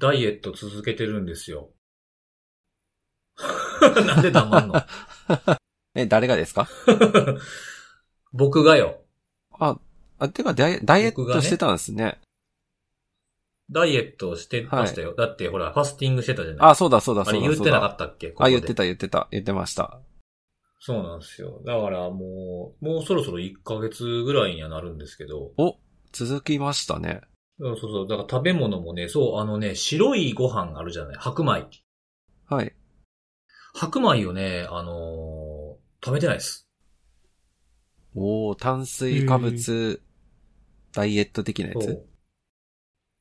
ダイエット続けてるんですよ。なんで黙んの？え、誰がですか？僕がよ。あ、あ、てかダイエダイエットしてたんですね。ダイエットしてましたよ。だってほら、ファスティングしてたじゃないあ、そうだそうだあそうだ。れ言ってなかた。ったっけ？ここあ、で言ってた言ってた。言ってました。そうなんですよ。だからもう、もうそろそろ1ヶ月ぐらいにはなるんですけど。お、続きましたね。そうそうそう。だから食べ物もね、そう、あのね、白いご飯あるじゃない？白米。はい。白米をね、あのー食べてないです。おー、炭水化物、ダイエット的なやつ？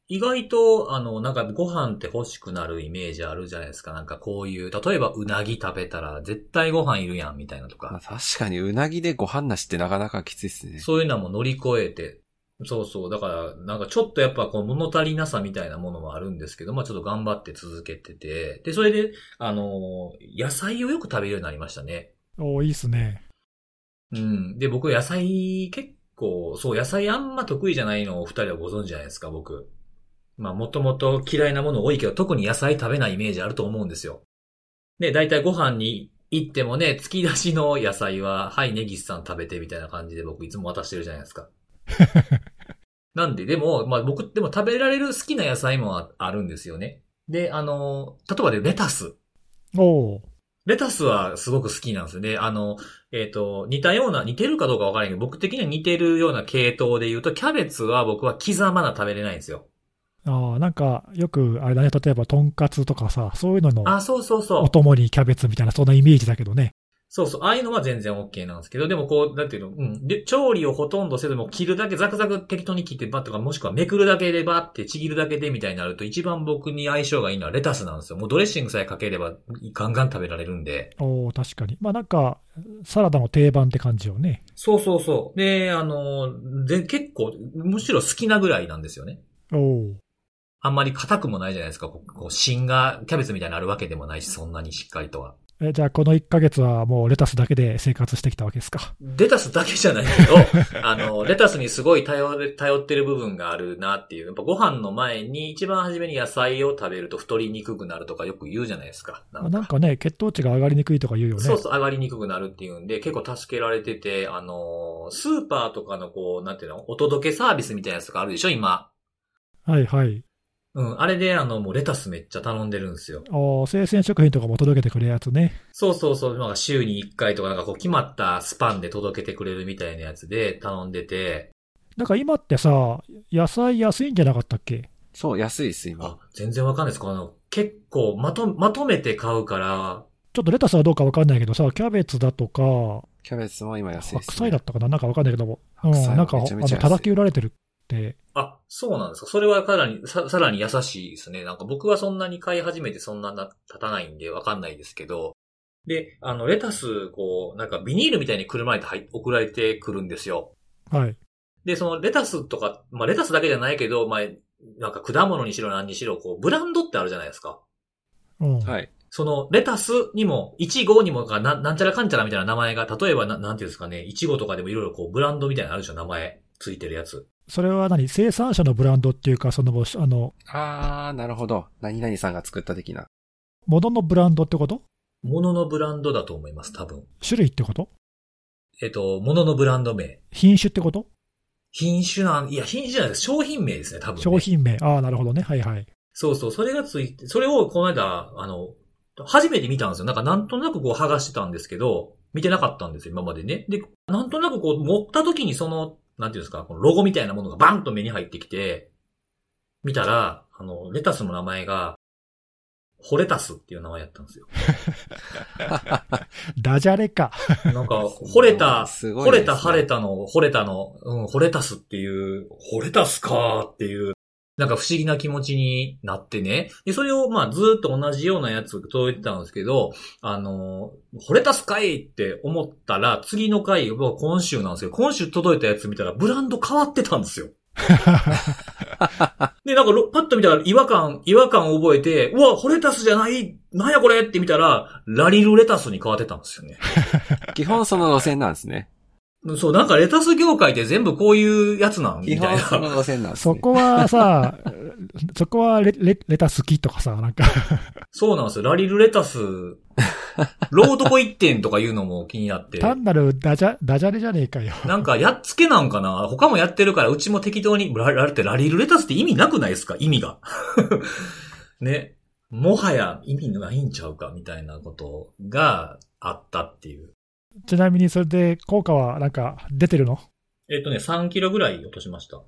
意外と、あの、なんかご飯って欲しくなるイメージあるじゃないですか。なんかこういう、例えばうなぎ食べたら絶対ご飯いるやんみたいなとまあ、か。確かにうなぎでご飯なしってなかなかきついっすね。そういうのも乗り越えて、そうそう。だから、なんかちょっとやっぱこう物足りなさみたいなものもあるんですけど、まあちょっと頑張って続けてて。で、それで、あのー野菜をよく食べるようになりましたね。おーいいっすね。うん。で、僕野菜結構、そう、野菜あんま得意じゃないのをお二人はご存知じゃないですか、僕。まあ、もともと嫌いなもの多いけど、特に野菜食べないイメージあると思うんですよ。で、大体ご飯に行ってもね、突き出しの野菜は、はい、ネギスさん食べてみたいな感じで僕いつも渡してるじゃないですか。なんで、でも、まあ僕、でも食べられる好きな野菜もああるんですよね。で、あの、例えばでレタス。おーレタスはすごく好きなんですよね。あの、えっ、と、似たような、似てるかどうかわからないけど、僕的には似てるような系統で言うと、キャベツは僕は刻まな食べれないんですよ。ああ、なんか、よく、あれだね、例えば、とんかつとかさ、そういうののあ、そうそうそうお。供にキャベツみたいな、そんなイメージだけどね。そうそう。ああいうのは全然 OK なんですけど、でもこう、なんていうの、うん。で、調理をほとんどせずも切るだけ、ザクザク適当に切ってバッとか、もしくはめくるだけでバッてちぎるだけでみたいになると、一番僕に相性がいいのはレタスなんですよ。もうドレッシングさえかければ、ガンガン食べられるんで。おお確かに。まあなんか、サラダの定番って感じよね。そうそうそう。で、あの、で結構、むしろ好きなぐらいなんですよね。おおあんまり硬くもないじゃないですか。こう、こう芯がキャベツみたいになるわけでもないし、そんなにしっかりとは。え、じゃあ、この1ヶ月はもうレタスだけで生活してきたわけですか？レタスだけじゃないけど、あの、レタスにすごい頼れ、頼ってる部分があるなっていう。やっぱご飯の前に一番初めに野菜を食べると太りにくくなるとかよく言うじゃないですか。なまあんかなんかね、血糖値が上がりにくいとか言うよね。そうそう、上がりにくくなるっていうんで、結構助けられてて、あの、スーパーとかのこう、なんていうの、お届けサービスみたいなやつがあるでしょ、今。はいはい。うん、あれであの、もうレタスめっちゃ頼んでるんですよ。お生鮮食品とかも届けてくれるやつね。そうそうそう、なんか週に1回とかなんかこう決まったスパンで届けてくれるみたいなやつで頼んでて、なんか今ってさ、野菜安いんじゃなかったっけ？そう、安いっす、今あ。、全然わかんないです。この、結構まと、まとめて買うから、ちょっとレタスはどうかわかんないけどさ、キャベツだとか、キャベツも今安いっす、ね。白菜だったかな？なんかわかんないけども。うん、なんか、あの、叩き売られてる。あ、そうなんですか。それはさらに、ささらに優しいですね。なんか僕はそんなに買い始めてそんなな経たないんでわかんないですけど、で、あの、レタス、こう、なんかビニールみたいにくるまれて入っ送られてくるんですよ。はい。で、そのレタスとか、まあレタスだけじゃないけど、まあ、なんか果物にしろ何にしろ、こう、ブランドってあるじゃないですか。うん。はい。その、レタスにも、イチゴにもか、ななんちゃらかんちゃらみたいな名前が、例えばな、なんていうんですかね、イチゴとかでもいろいろこう、ブランドみたいなのあるでしょ、名前ついてるやつ。それは何？生産者のブランドっていうか、その、あの、あー、なるほど。何々さんが作った的な。物のブランドってこと？物のブランドだと思います、多分。種類ってこと？えっと、物のブランド名。品種ってこと？品種なん、いや、品種じゃないです。商品名ですね、多分、ね。商。品名。ああ、なるほどね。はいはい。そうそう、それがついて、それをこの間、あの、初めて見たんですよ。なんかなんとなくこう剥がしてたんですけど、見てなかったんですよ、今までね。で、なんとなくこう持った時にその、なんていうんですか、このロゴみたいなものがバンと目に入ってきて、見たら、あの、レタスの名前が、ホレタスっていう名前やったんですよ。ダジャレか。なんか、惚れた、すごいですね惚れた、晴れたの、惚れたの、うん、惚れたすっていう、惚れたすかーっていう、なんか不思議な気持ちになってね。で、それをまあずっと同じようなやつ届いてたんですけど、あの、惚れたすかいって思ったら、次の回、僕は今週なんですよ。今週届いたやつ見たらブランド変わってたんですよ。で、なんかろ、パッと見たら違和感、違和感を覚えて、うわ、ホレタスじゃないなんやこれって見たら、ラリルレタスに変わってたんですよね。基本その路線なんですね。そう、なんかレタス業界って全部こういうやつなんみ基たいな。なね。そこはさ、そこはレレレタス好きとかさ、なんか、そうなんですよ。ラリルレタス、ロードコ一点とかいうのも気になって。単なるダジャダジャレじゃねえかよ。なんか、やっつけなんかな他もやってるから、うちも適当に、ララってラリルレタスって意味なくないですか？意味が。ね。もはや意味ないんちゃうか？みたいなことがあったっていう。ちなみにそれで効果はなんか出てるの？えっとね、3キロぐらい落としました。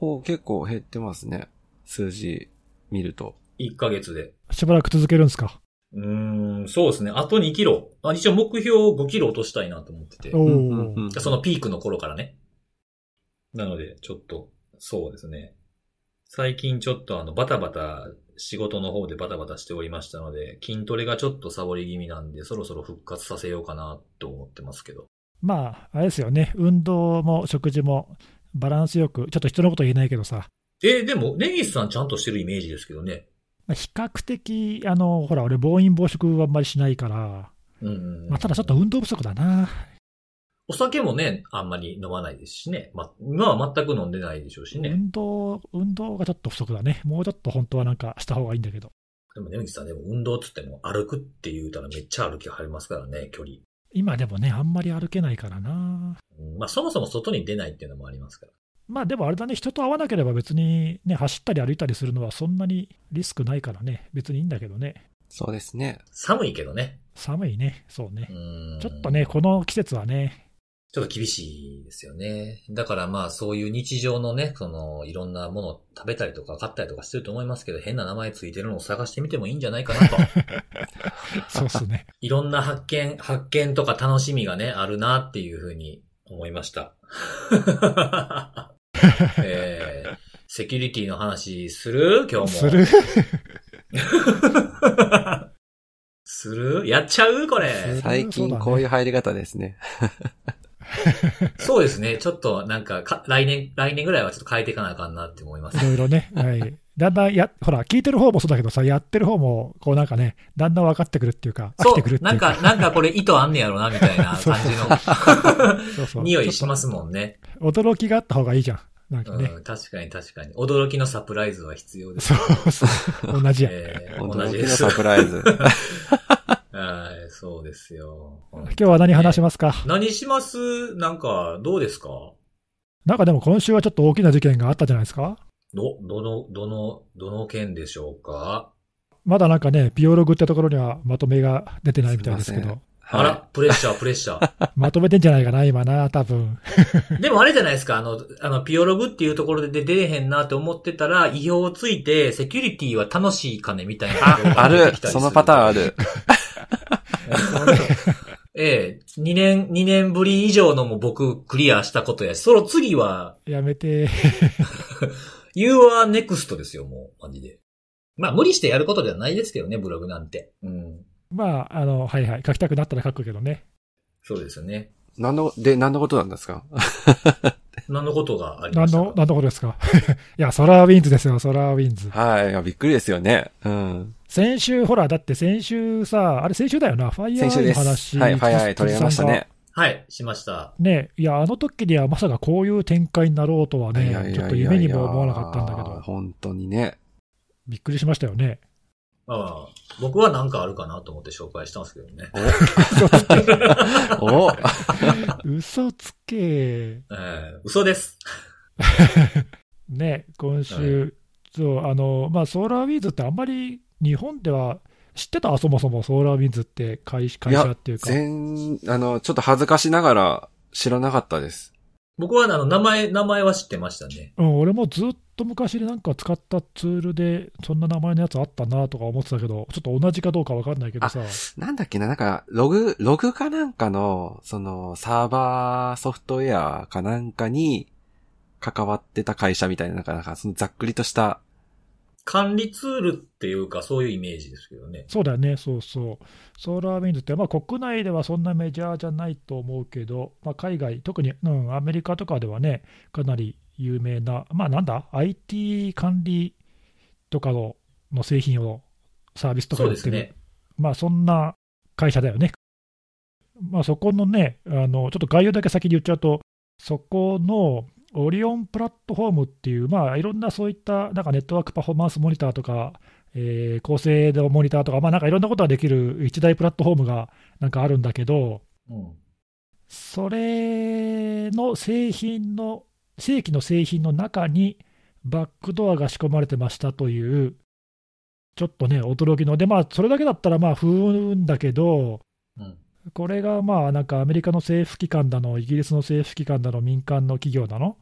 お結構減ってますね。数字見ると。1ヶ月で。しばらく続けるんですか？うーん、そうですね。あと2キロ。あ一応目標5キロ落としたいなと思ってて。そのピークの頃からね。なので、ちょっと、そうですね。最近ちょっとあの、バタバタ、仕事の方でバタバタしておりましたので、筋トレがちょっとサボり気味なんで、そろそろ復活させようかなと思ってますけど。まあ、あれですよね。運動も食事もバランスよく、ちょっと人のこと言えないけどさ、え、でも、ネギスさんちゃんとしてるイメージですけどね。まあ比較的、あの、ほら、俺暴飲暴食はあんまりしないから、うんうんうんまあ、ただちょっと運動不足だな。お酒もね、あんまり飲まないですしね。ま、今は全く飲んでないでしょうしね。運動、運動がちょっと不足だね。もうちょっと本当はなんかした方がいいんだけど。でも、ネギさんでも運動っつっても歩くって言うたらめっちゃ歩きはりますからね、距離。今でもね、あんまり歩けないからな。うんまあ、そもそも外に出ないっていうのもありますから。まあでもあれだね、人と会わなければ別にね、走ったり歩いたりするのはそんなにリスクないからね、別にいいんだけどね。そうですね。寒いけどね。寒いね、そうねう。んちょっとね、この季節はね、ちょっと厳しいですよね。だからまあそういう日常のね、そのいろんなものを食べたりとか買ったりとかしてると思いますけど、変な名前ついてるのを探してみてもいいんじゃないかなと。そうっすね。いろんな発見、発見とか楽しみがね、あるなっていうふうに思いました。えー、セキュリティの話する？今日も。する？する？やっちゃう？これ。最近こういう入り方ですね。そうですね。ちょっとなんかか、来年、来年ぐらいはちょっと変えていかなあかんなって思いますい。ろいろね、はい。だんだんや、ほら、聞いてる方もそうだけどさ、やってる方も、こうなんかね、だんだん分かってくるっていうか、飽そう、きてくるっていうなんか、なんかこれ意図あんねやろな、みたいな感 じそうそうの匂いしますもんね。驚きがあった方がいいじゃん。なんかね。うん、確かに確かに。驚きのサプライズは必要です。そうそう。同じや。えー同驚きのじです。サプライズ。はい、そうですよ。今日は何話しますか？何します？なんか、どうですか？なんかでも今週はちょっと大きな事件があったじゃないですかど、どの、どの、どの件でしょうか？まだなんかね、ビオログってところにはまとめが出てないみたいですけすいまど、あらは、プレッシャー、プレッシャー。まとめてんじゃないかな、今な、多分。でもあれじゃないですか、あの、あの、ピオログっていうところで出れへんなって思ってたら、意表をついて、セキュリティは楽しいかねみたいな。い。ある。そのパターンあ。る。ええ、2年、2年ぶり以上のも僕クリアしたことやし、その次は、やめて。You are next ですよ、もう、マジで。まあ、無理してやることではないですけどね、ブログなんて。うん。まあ、あの、はいはい。書きたくなったら書くけどね。そうですよね。何の、で、何のことなんですか？何のことがありましたか？何の、何のことですか？いや、 SolarWinds ですよ、 SolarWinds。はい。びっくりですよね。うん。先週、ほら、だって先週さ、あれ先週だよな、ファイヤーアイ先週です。の話。はい。ファイアーイ取れましたね。はい、しました。ね、いや、あの時にはまさかこういう展開になろうとはいやいやいやいやね、ちょっと夢にも思わなかったんだけど、本当にね。びっくりしましたよね。まあ、僕は何かあるかなと思って紹介したんですけどね。お 嘘つけ。ええ嘘です。ね、今週、そう、あの、まあ、 SolarWinds ってあんまり日本では知ってた？そもそも SolarWinds って会会社っていうか。全、あの、ちょっと恥ずかしながら知らなかったです。僕はあの、名前、名前は知ってましたね。うん、俺もずっと昔になんか使ったツールで、そんな名前のやつあったなとか思ってたけど、ちょっと同じかどうかわかんないけどさ、なんだっけな、なんか、ログ、ログかなんかの、その、サーバーソフトウェアかなんかに関わってた会社みたいな、なんか、なんかそのざっくりとした、管理ツールっていうか、そういうイメージですけどね。そうだよね、そうそう。ソーラーウィンズって、まあ、国内ではそんなメジャーじゃないと思うけど、まあ、海外、特に、うん、アメリカとかではね、かなり有名な、まあ、なんだ、IT 管理とかのの製品を、サービスとかやってる、ね。まあ、そんな会社だよね。まあ、そこのね、あのちょっと概要だけ先に言っちゃうと、そこのオリオンプラットフォームっていう、まあ、いろんなそういったなんかネットワークパフォーマンスモニターとか、えー、高精度モニターとか、まあ、なんかいろんなことができる一大プラットフォームがなんかあるんだけど、うん。それの製品の、正規の製品の中にバックドアが仕込まれてましたという、ちょっとね、驚きの、で、まあ、それだけだったらまあ、不運だけど、うん。これがまあ、なんかアメリカの政府機関だの、イギリスの政府機関だの、民間の企業だの、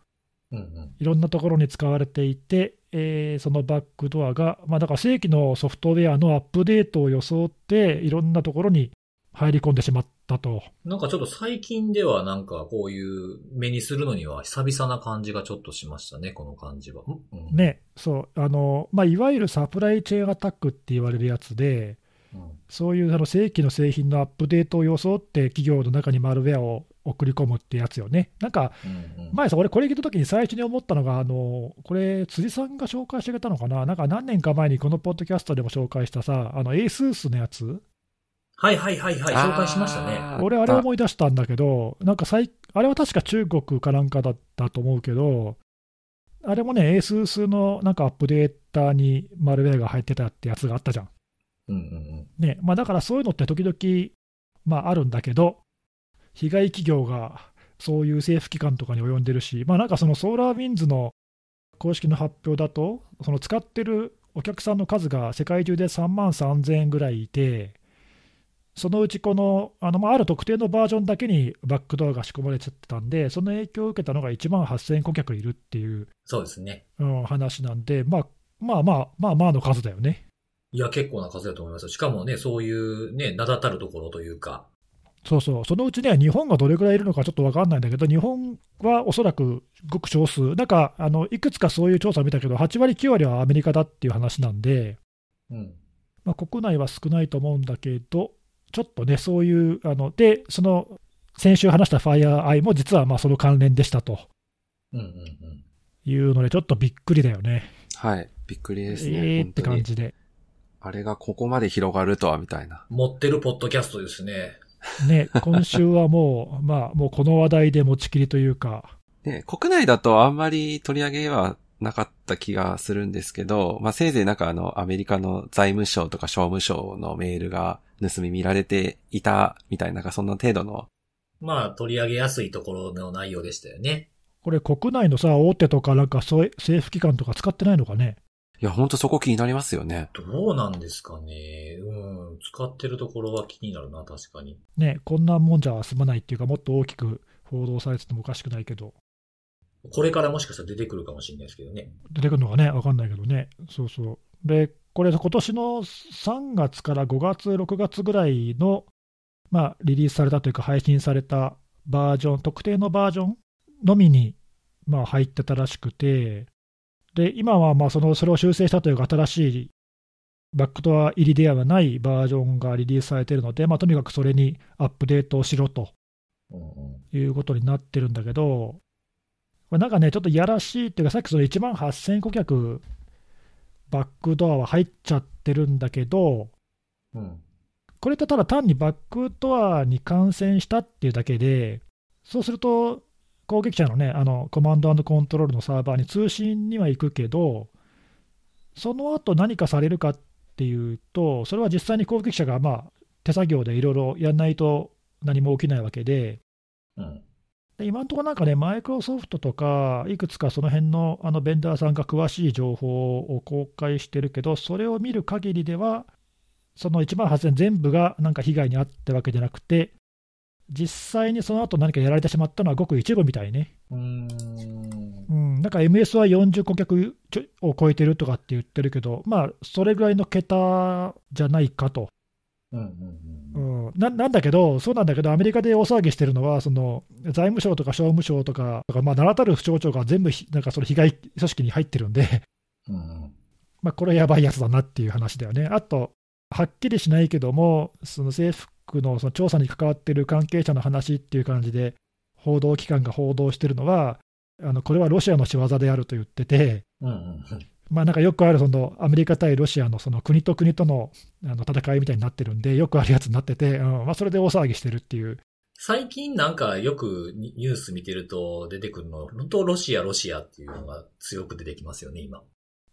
うん。うん。いろんなところに使われていて、えーそのバックドアが、まあ、だから正規のソフトウェアのアップデートを装って、いろんなところに入り込んでしまったと。なんかちょっと最近ではなんかこういう目にするのには久々な感じがちょっとしましたね、この感じは。うん。ね、そう、あの、まあ、いわゆるサプライチェーンアタックって言われるやつで、うん。そういうあの正規の製品のアップデートを装って、企業の中にマルウェアを送り込むってやつよね。なんか、うん。うん。前さ、俺、これ聞いたときに最初に思ったのが、あのこれ、辻さんが紹介してくれたのかな、なんか何年か前にこのポッドキャストでも紹介したさ、あの、 ASUS のやつ、はいはいはいはい、紹介しましたね。俺、あれ思い出したんだけど、なんか最、あれは確か中国かなんかだったと思うけど、あれもね、 ASUS のなんかアップデータにマルウェアが入ってたってやつがあったじゃん。うんうんね、まあ、だからそういうのって時々、まあ、あるんだけど、被害企業がそういう政府機関とかに及んでるし、まあ、なんかそのソーラーウィンズの公式の発表だと、その使ってるお客さんの数が世界中で3万3000ぐらいいて、そのうちこの、あのまあある特定のバージョンだけにバックドアが仕込まれちゃってたんで、その影響を受けたのが1万8000顧客いるっていう、そうですね。うん、話なんで、まあ、まあまあ、まあまあの数だよね。いや、結構な数だと思いますよ。しかもね、そういうね、名だたるところというか。そうそう、そのうちね、日本がどれぐらいいるのかちょっと分かんないんだけど、日本はおそらくごく少数、なんかあのいくつかそういう調査を見たけど、8割、9割はアメリカだっていう話なんで、うん。まあ、国内は少ないと思うんだけど、ちょっとね、そういう、あので、その先週話した FireEye も実はまあその関連でしたとうんうんうん。いうので、ちょっとびっくりだよね。はい。びっくりですね。えーって感じで。あれがここまで広がるとは、みたいな。持ってるポッドキャストですね。ね、今週はもう、まあ、もうこの話題で持ちきりというか、ね、国内だとあんまり取り上げはなかった気がするんですけど、まあ、せいぜいなんかあの、アメリカの財務省とか商務省のメールが盗み見られていたみたいな、なんかそんな程度の、まあ、取り上げやすいところの内容でしたよね。これ、国内のさ、大手とか、なんかそう政府機関とか使ってないのかね？いや、ほんとそこ気になりますよね。どうなんですかね。うん。使ってるところは気になるな、確かに。ね、こんなもんじゃ済まないっていうか、もっと大きく報道されててもおかしくないけど、これからもしかしたら出てくるかもしれないですけどね。出てくるのがね、わかんないけどね、そうそう。で、これ、今年の3月から5月、6月ぐらいの、まあ、リリースされたというか、配信されたバージョン、特定のバージョンのみに、まあ、入ってたらしくて、で、今はまあそのそれを修正したというか、新しいバックドア入りではないバージョンがリリースされているので、まあ、とにかくそれにアップデートをしろと。いうことになってるんだけど、これなんかね、ちょっといやらしいっていうか、さっきその1万8000顧客、バックドアは入っちゃってるんだけど、うん。これってただ単にバックドアに感染したっていうだけで、そうすると、攻撃者のね、あのコマンドコントロールのサーバーに通信には行くけど、その後何かされるかっていうと、それは実際に攻撃者がまあ手作業でいろいろやらないと何も起きないわけで、うん。で今のところなんかね、マイクロソフトとか、いくつかその辺のあのベンダーさんが詳しい情報を公開してるけど、それを見る限りでは、その1万8000全部がなんか被害に遭ったわけじゃなくて、実際にその後何かやられてしまったのはごく一部みたいね。うーん。うん、なんか MS は40顧客を超えてるとかって言ってるけど、まあ、それぐらいの桁じゃないかと。ななんだけど、そうなんだけど、アメリカで大騒ぎしてるのは、その財務省とか商務省とか、とかまあ、名だたる省庁が全部ひ、なんかその被害組織に入ってるんで、うんうん。まあ、これやばいやつだなっていう話だよね。あと、はっきりしないけども、その政府のその調査に関わっている関係者の話っていう感じで、報道機関が報道してるのは、あのこれはロシアの仕業であると言ってて、うんうんうん。まあ、なんかよくあるそのアメリカ対ロシアのその国と国とのあの戦いみたいになってるんで、よくあるやつになってて、うんまあ、それで大騒ぎしてるっていう最近なんかよくニニュース見てると出てくるの、本当ロシア、ロシアっていうのが強く出てきますよね、今。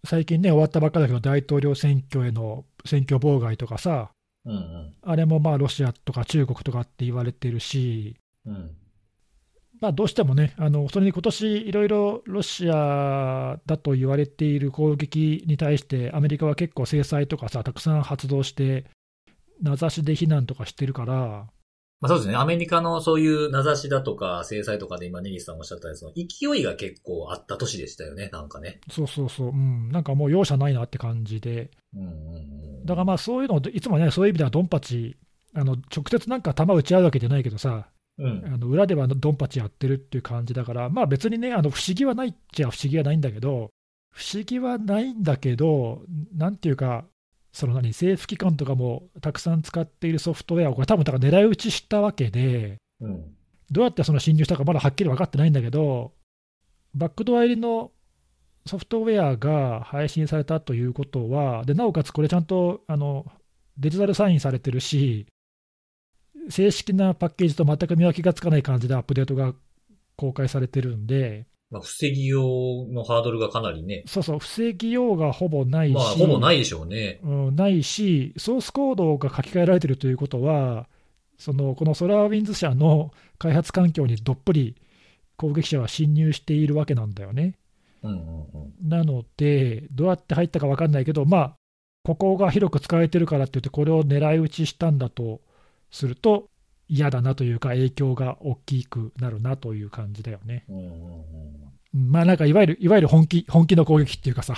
最近ね、終わったばっかだけど、大統領選挙への選挙妨害とかさ、うんうん。あれもまあロシアとか中国とかって言われてるし、うん。まあ、どうしてもね、あのそれに今年いろいろロシアだと言われている攻撃に対して、アメリカは結構制裁とかさ、たくさん発動して、名指しで非難とかしてるから、まあそうですね。アメリカのそういう名指しだとか制裁とかで今ネギスさんおっしゃったやつの勢いが結構あった年でしたよね、なんかね。そうそうそう、うん、なんかもう容赦ないなって感じで、うんうんうん。だからまあそういうのを、いつもね、そういう意味ではドンパチ、あの直接なんか弾打ち合うわけじゃないけどさ、うん。あの裏ではドンパチやってるっていう感じだから、まあ別にね、あの不思議はないっちゃ不思議はないんだけど、不思議はないんだけど、なんていうか、その何、政府機関とかもたくさん使っているソフトウェアを、これ多分だから狙い撃ちしたわけで、うん。どうやってその侵入したかまだはっきり分かってないんだけど、バックドア入りのソフトウェアが配信されたということは、でなおかつこれちゃんとあのデジタルサインされてるし、正式なパッケージと全く見分けがつかない感じでアップデートが公開されてるんで、まあ防ぎようのハードルがかなりね。そうそう、防ぎようがほぼないし、まあほぼないでしょうね。うん、ないし、ソースコードが書き換えられているということは、そのこのソラーウィンズ社の開発環境にどっぷり攻撃者は侵入しているわけなんだよね。うんうんうん。なので、どうやって入ったか分かんないけど、まあ、ここが広く使われてるからって言って、これを狙い撃ちしたんだとすると、嫌だなというか、影響が大きくなるなという感じだよね。うんうんうん。うんまあ、なんかいわゆるいわゆる本気本気の攻撃っていうかさ、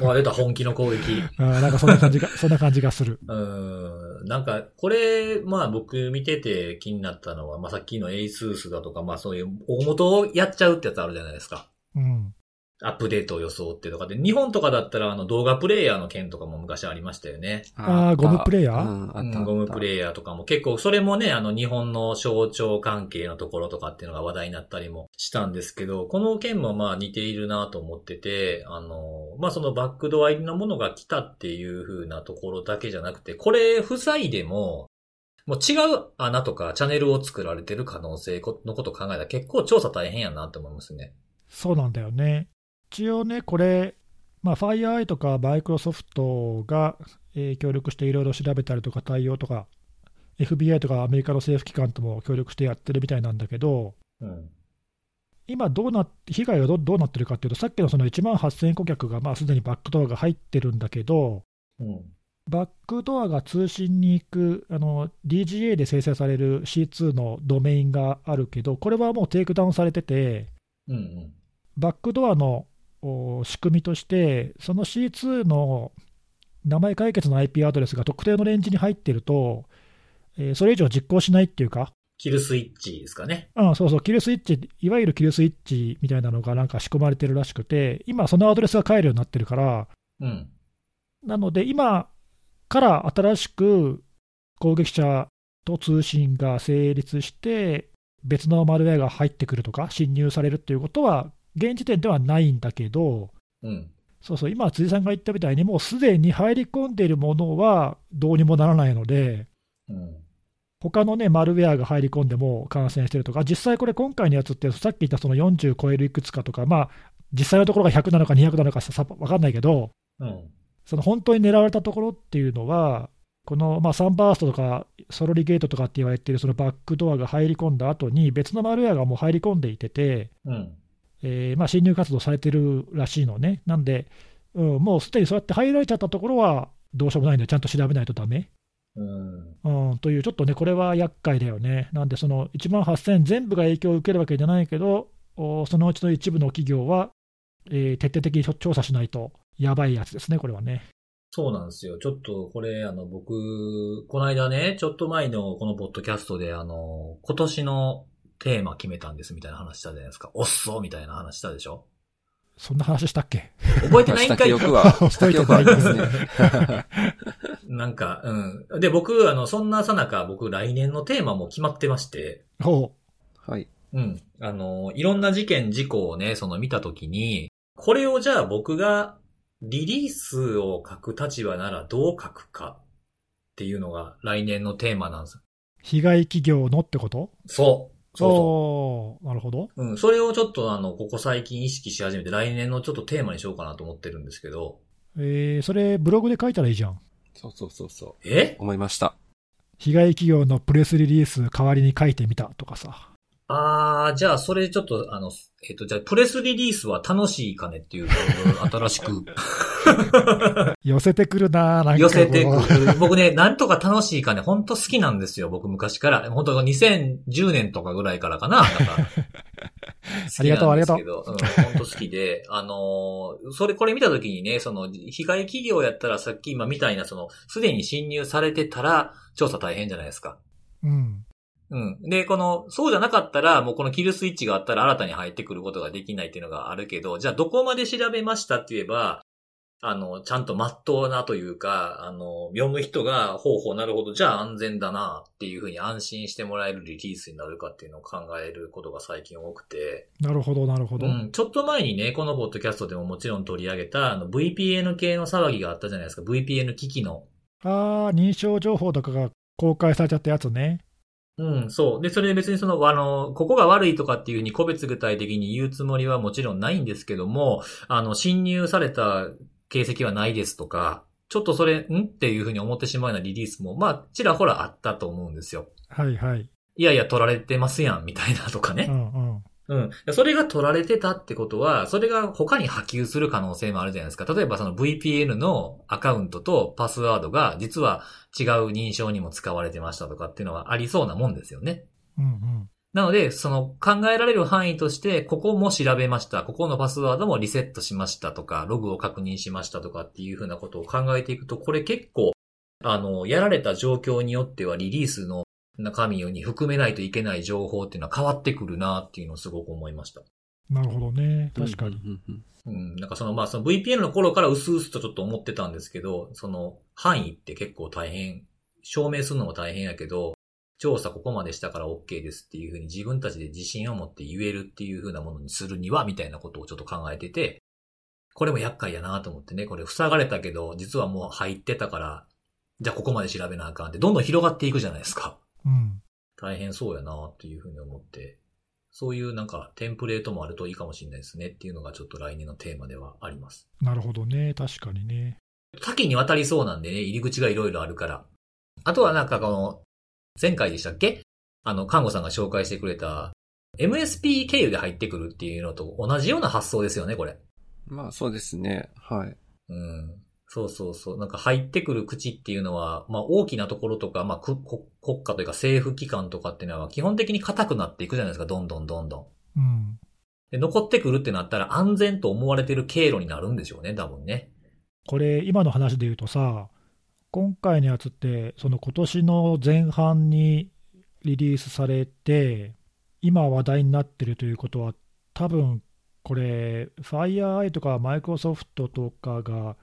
まあ出た本気の攻撃。なんかそんな感じが そんな感じがする。うん。なんか、これ、まあ僕見てて気になったのは、まあさっきの ASUS だとか、まあそういう大元をやっちゃうってやつあるじゃないですか。うん、アップデートを装ってとかで、日本とかだったらあの動画プレイヤーの件とかも昔ありましたよね。あーゴムプレイヤー？うん、ゴムプレイヤーとかも結構、それもね、あの日本の象徴関係のところとかっていうのが話題になったりもしたんですけど、この件もまあ似ているなと思ってて、あの、まあそのバックドア入りのものが来たっていう風なところだけじゃなくて、これ不在でも、もう違う穴とかチャンネルを作られてる可能性のことを考えたら結構調査大変やなと思いますね。そうなんだよね。一応ね、これ、まあ、FireEye とかマイクロソフトが、えー協力していろいろ調べたりとか対応とか、FBI とかアメリカの政府機関とも協力してやってるみたいなんだけど、うん。今どうなっ、被害がどどうなってるかっていうと、さっきのその1万8000顧客がまあすでにバックドアが入ってるんだけど、うん。バックドアが通信に行くあの DGA で生成される C2 のドメインがあるけど、これはもうテイクダウンされてて、うんうん。バックドアのお仕組みとして、その C2 の名前解決の IP アドレスが特定のレンジに入っていると、えーそれ以上実行しないっていうか、キルスイッチですかね。うん、そうそう、キルスイッチ、いわゆるキルスイッチみたいなのがなんか仕込まれてるらしくて、今、そのアドレスが変えるようになってるから、うん。なので、今から新しく攻撃者と通信が成立して、別のマルウェアが入ってくるとか、侵入されるっていうことは、現時点ではないんだけど、うん。そうそう、今、辻さんが言ったみたいに、もうすでに入り込んでいるものはどうにもならないので、うん。他のね、マルウェアが入り込んでも感染してるとか、実際これ、今回のやつって、さっき言ったその40超えるいくつかとか、まあ、実際のところが100なのか200なのかさ、分かんないけど、うん。その本当に狙われたところっていうのは、この、まあ、サンバーストとか、ソロリゲートとかって言われているそのバックドアが入り込んだ後に、別のマルウェアがもう入り込んでいてて、うん。えーまあ、侵入活動されてるらしいのね。なんで、うん、もうすでにそうやって入られちゃったところは、どうしようもないんで、ちゃんと調べないとダメ。うん。うん、という、ちょっとね、これは厄介だよね。なんで、その1万8000全部が影響を受けるわけじゃないけど、おそのうちの一部の企業は、えー徹底的に調査しないとやばいやつですね、これはね。そうなんですよ。ちょっとこれ、あの、僕、この間ね、ちょっと前のこのポッドキャストで、あの、今年のテーマ決めたんですみたいな話したじゃないですか。おっそみたいな話したでしょ？そんな話したっけ？覚えてないんしたかい記憶は、した記憶はありますね。なんか、うん。で、僕、あの、そんなさなか、僕、来年のテーマも決まってまして、ほはい。うん。あの、いろんな事件、事故をね、その見たときに、これをじゃあ僕がリリースを書く立場ならどう書くかっていうのが来年のテーマなんです。被害企業のってこと？そう。そうそおーなるほど。う。うん。それをちょっとあの、ここ最近意識し始めて、来年のちょっとテーマにしようかなと思ってるんですけど。えー、それ、ブログで書いたらいいじゃん。そうそうそうそう。え？思いました。被害企業のプレスリリース代わりに書いてみたとかさ。あー、じゃあそれちょっと、あの、えっ、と、じゃあプレスリリースは楽しいかねっていう 新しく 寄せてくるなぁなんか寄せてくこる。僕ね、なんとか楽しいかね、本当好きなんですよ、僕昔から。本当2010年とかぐらいからかな。なんかありがとう好きなんですけどうん、本当好きで、あのーそれ、これ見たときにね、その、被害企業やったらさっき今みたいな、その、すでに侵入されてたら、調査大変じゃないですか。ううん。うん。で、この、そうじゃなかったら、もうこのキルスイッチがあったら新たに入ってくることができないっていうのがあるけど、じゃあどこまで調べましたって言えば、あの、ちゃんと真っ当なというか、あの、読む人が、ほうほうなるほど、じゃあ安全だなっていうふうに安心してもらえるリリースになるかっていうのを考えることが最近多くて、なるほど、なるほど。うん、ちょっと前にね、このポッドキャストでももちろん取り上げた、あの、VPN 系の騒ぎがあったじゃないですか。VPN 機器の。ああ、認証情報とかが公開されちゃったやつね。うん、そう。で、それで別にその、あの、ここが悪いとかっていうふうに個別具体的に言うつもりはもちろんないんですけども、あの、侵入された形跡はないですとか、ちょっとそれ、んっていうふうに思ってしまうようなリリースも、まあ、ちらほらあったと思うんですよ。はいはい。いやいや、取られてますやん、みたいなとかね。うんうん。うん。それが取られてたってことは、それが他に波及する可能性もあるじゃないですか。例えばその VPN のアカウントとパスワードが実は違う認証にも使われてましたとかっていうのはありそうなもんですよね。うんうん。なので、その考えられる範囲として、ここも調べました。ここのパスワードもリセットしましたとか、ログを確認しましたとかっていうふうなことを考えていくと、これ結構、あの、やられた状況によってはリリースの中身に含めないといけない情報っていうのは変わってくるなっていうのをすごく思いました。なるほどね。確かに。うんうんうん、なんかそのまあその VPN の頃から薄々とちょっと思ってたんですけど、その範囲って結構大変、証明するのも大変やけど、調査ここまでしたから OK ですっていうふうに自分たちで自信を持って言えるっていうふうなものにするには、みたいなことをちょっと考えてて、これも厄介やなと思ってね、これ塞がれたけど、実はもう入ってたから、じゃあここまで調べなあかんって、どんどん広がっていくじゃないですか。うん。大変そうやなっていうふうに思って、そういうなんかテンプレートもあるといいかもしれないですねっていうのがちょっと来年のテーマではあります。なるほどね。確かにね。多岐にわたりそうなんでね、入り口がいろいろあるから。あとはなんかこの、前回でしたっけ？あの、看護さんが紹介してくれた、MSP 経由で入ってくるっていうのと同じような発想ですよね、これ。まあそうですね。はい。うん。そうそうそう。なんか入ってくる口っていうのは、まあ大きなところとか、まあくこ国家というか政府機関とかっていうのは基本的に硬くなっていくじゃないですか、どんどんどんどん。うん。で、残ってくるってなったら安全と思われてる経路になるんでしょうね、多分ね。これ、今の話で言うとさ、今回のやつって、その今年の前半にリリースされて、今話題になってるということは、多分これ、FireEye とかマイクロソフトとかが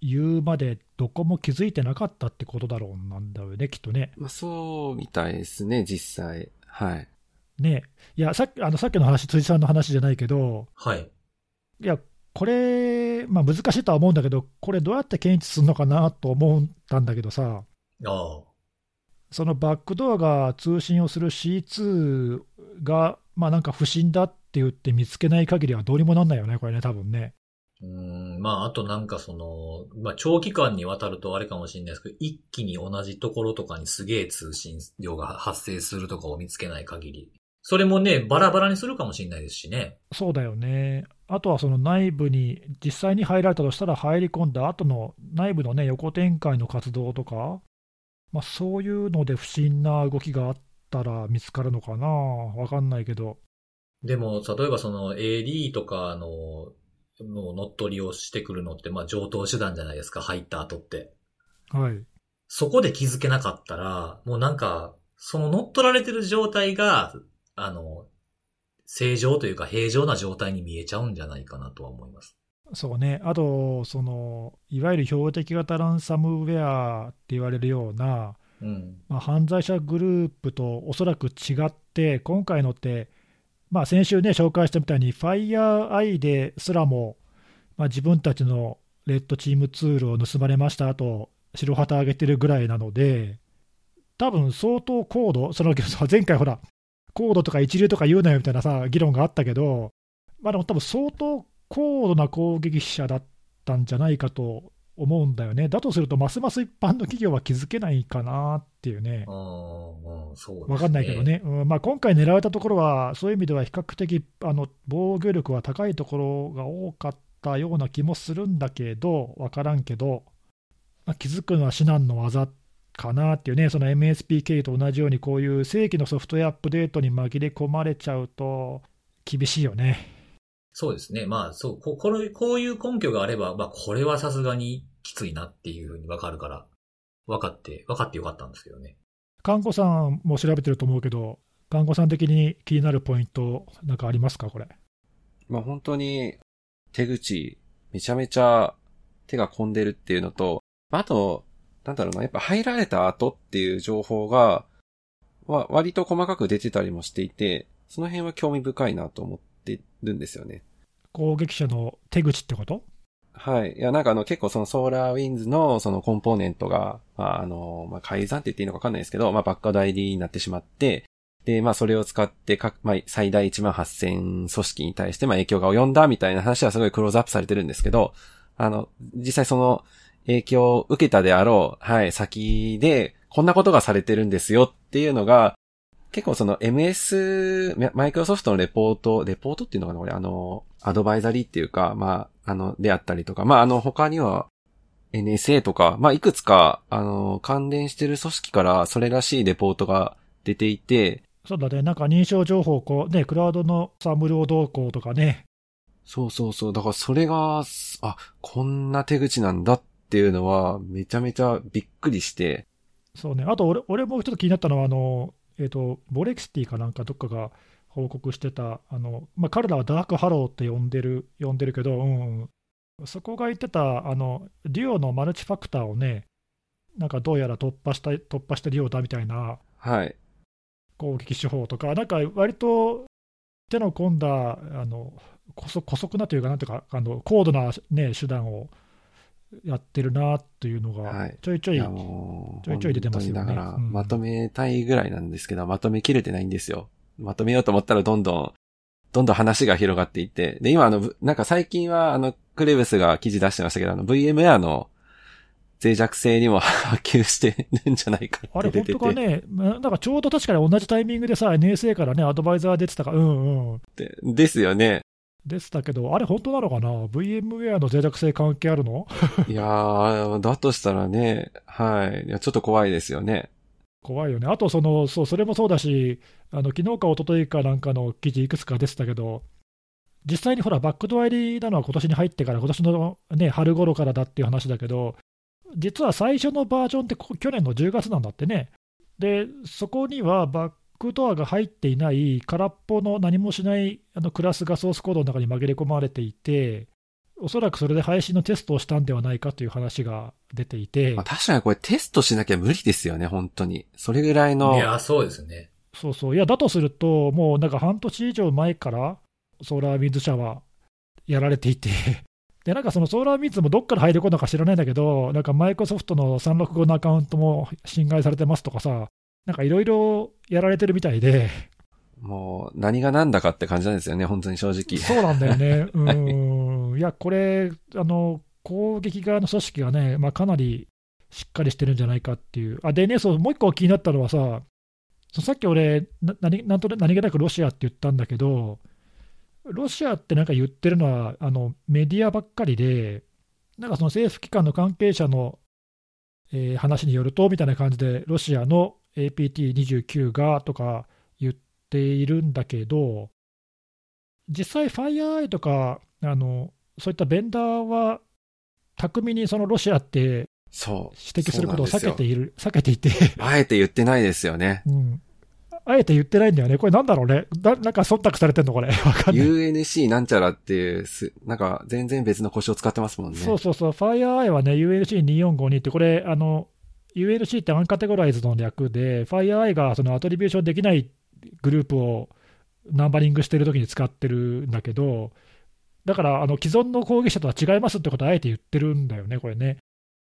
言うまで、どこも気づいてなかったってことだろうなんだよね、きっとね。まあそうみたいですね、実際。はい。ねいやさっきあのさっきの話、辻さんの話じゃないけど、はい。いや、これ、まあ、難しいとは思うんだけど、これ、どうやって検知するのかなと思ったんだけどさ、ああ。そのバックドアが通信をする C2 が、まあ、なんか不審だって言って見つけない限りはどうにもなんないよね、これね、多分ね。うーん、まあ、あとなんかその、まあ、長期間にわたるとあれかもしれないですけど、一気に同じところとかにすげえ通信量が発生するとかを見つけない限り。それもね、バラバラにするかもしれないですしね。そうだよね。あとはその内部に、実際に入られたとしたら、入り込んだ後の内部のね、横展開の活動とか、まあ、そういうので不審な動きがあったら見つかるのかな、わかんないけど。でも、例えばその AD とかの、の乗っ取りをしてくるのって、まあ、上等手段じゃないですか、入った後って。はい。そこで気づけなかったら、もうなんか、その乗っ取られてる状態が、あの、正常というか平常な状態に見えちゃうんじゃないかなとは思います。そうね、あと、そのいわゆる標的型ランサムウェアって言われるような、うん。まあ、犯罪者グループとおそらく違って、今回のって、まあ、先週ね、紹介したみたいに、FireEye ですらも、まあ、自分たちのレッドチームツールを盗まれましたと、白旗上げてるぐらいなので、多分相当高度、その 前回ほら、高度とか一流とか言うなよみたいなさ、議論があったけど、まあでも多分相当高度な攻撃者だったんじゃないかと思うんだよね。だとすると、ますます一般の企業は気づけないかなっていうね。わ、かんないけどね。うんまあ、今回狙われたところは、そういう意味では比較的あの防御力は高いところが多かったような気もするんだけど、わからんけど、まあ、気づくのは至難の技かなっていうね、その MSPK と同じように、こういう正規のソフトウェアアップデートに紛れ込まれちゃうと、厳しいよね。そうですね。まあ、そう、ここれ、こういう根拠があれば、まあ、これはさすがにきついなっていうふうにわかるから、分かって、分かってよかったんですけどね。看護さんも調べてると思うけど、看護さん的に気になるポイント、なんかありますか、これ？まあ本当に、手口、めちゃめちゃ手が込んでるっていうのと、あと、なんだろうな、やっぱ入られた後っていう情報が、は割と細かく出てたりもしていて、その辺は興味深いなと思ってるんですよね。攻撃者の手口ってこと？はい。いや、なんかあの結構そのソーラーウィンズのそのコンポーネントが、まああの、まあ改ざんって言っていいのかわかんないですけど、まあバックアド ID になってしまって、で、まあそれを使ってか、まあ最大1万8000組織に対してまあ影響が及んだみたいな話はすごいクローズアップされてるんですけど、あの、実際その影響を受けたであろう、はい、先でこんなことがされてるんですよっていうのが、結構その MS、マイクロソフトのレポート、レポートっていうのかなこれあの、アドバイザリーっていうか、まあ、あの、であったりとか、まあ、あの、他には NSA とか、まあ、いくつか、あの、関連してる組織からそれらしいレポートが出ていて、そうだね、なんか認証情報、こうね、クラウドのサムル動向とかね。そうそうそう。だからそれが、あ、こんな手口なんだっていうのは、めちゃめちゃびっくりして。そうね。あと俺、俺もちょっと気になったのは、あの、えっ、ー、と、 Volexity かなんかどっかが報告してた、あのまあ、彼らは Dark Halo って呼んでる呼んでるけど、うん、そこが言ってた、あのデュオのマルチファクターをね、なんかどうやら突破した突破してるようだみたいな攻撃手法とか、なんか割と手の込んだ、あのこそ姑息なというか、なんていうか、あの高度な、ね、手段をやってるなというのが、ちょいちょい、はい、ちょいちょい出てますよね。だから、まとめたいぐらいなんですけど、まとめきれてないんですよ。まとめようと思ったらどんどん、どんどん話が広がっていって、で、今あの、なんか最近はあの、クレブスが記事出してましたけど、あの、VMware の脆弱性にも 波及してるんじゃないかって出てて。あれ、本当かね、なんかちょうど確かに同じタイミングでさ、NSA からね、アドバイザー出てたから、うんうん。でですよね。でしたけど、あれ本当なのかな ?VMware の脆弱性関係あるの？いやー、だとしたらね、はい。いや、ちょっと怖いですよね。怖いよね。あとその、そう、それもそうだし、あの昨日か一昨日かなんかの記事いくつか出てたけど、実際にほら、バックドア入りなのは今年に入ってから、今年の、ね、春頃からだっていう話だけど、実は最初のバージョンって去年の10月なんだってね。で、そこにはバックドアが入っていない空っぽの何もしないあのクラスがソースコードの中に紛れ込まれていて、おそらくそれで配信のテストをしたんではないかという話が出ていて。まあ、確かにこれテストしなきゃ無理ですよね、本当に。それぐらいの。いや、そうですね。そうそう。いや、だとすると、もうなんか半年以上前から、ソーラーウィンズ社はやられていて で、なんかそのソーラーウィンズもどっから入り込んだか知らないんだけど、なんかマイクロソフトの365のアカウントも侵害されてますとかさ、なんかいろいろやられてるみたいで。もう何が何だかって感じなんですよね、本当に正直。そうなんだよね。うん。いや、これ、あの、攻撃側の組織がね、まあ、かなりしっかりしてるんじゃないかっていう。あ、でね、そう、もう一個気になったのはさ、さっき俺、な何なんと何気なくロシアって言ったんだけど、ロシアってなんか言ってるのはあのメディアばっかりで、なんかその政府機関の関係者の、えー、話によるとみたいな感じで、ロシアの APT29 がとか言っているんだけど、実際、FireEye とかあの、そういったベンダーは、巧みにそのロシアってそう指摘することを避けている、避けていてあえて言ってないですよね。うん。あえて言ってないんだよね。これなんだろうね。ななんか忖度されてんのこれ。わかんない。UNC なんちゃらっていう、なんか全然別の腰を使ってますもんね。そうそうそう。FireEye はね、UNC2452 ってこれ、あの、UNC ってアンカテゴライズの略で、FireEye がそのアトリビューションできないグループをナンバリングしてるときに使ってるんだけど、だからあの既存の攻撃者とは違いますってことをあえて言ってるんだよね、これね。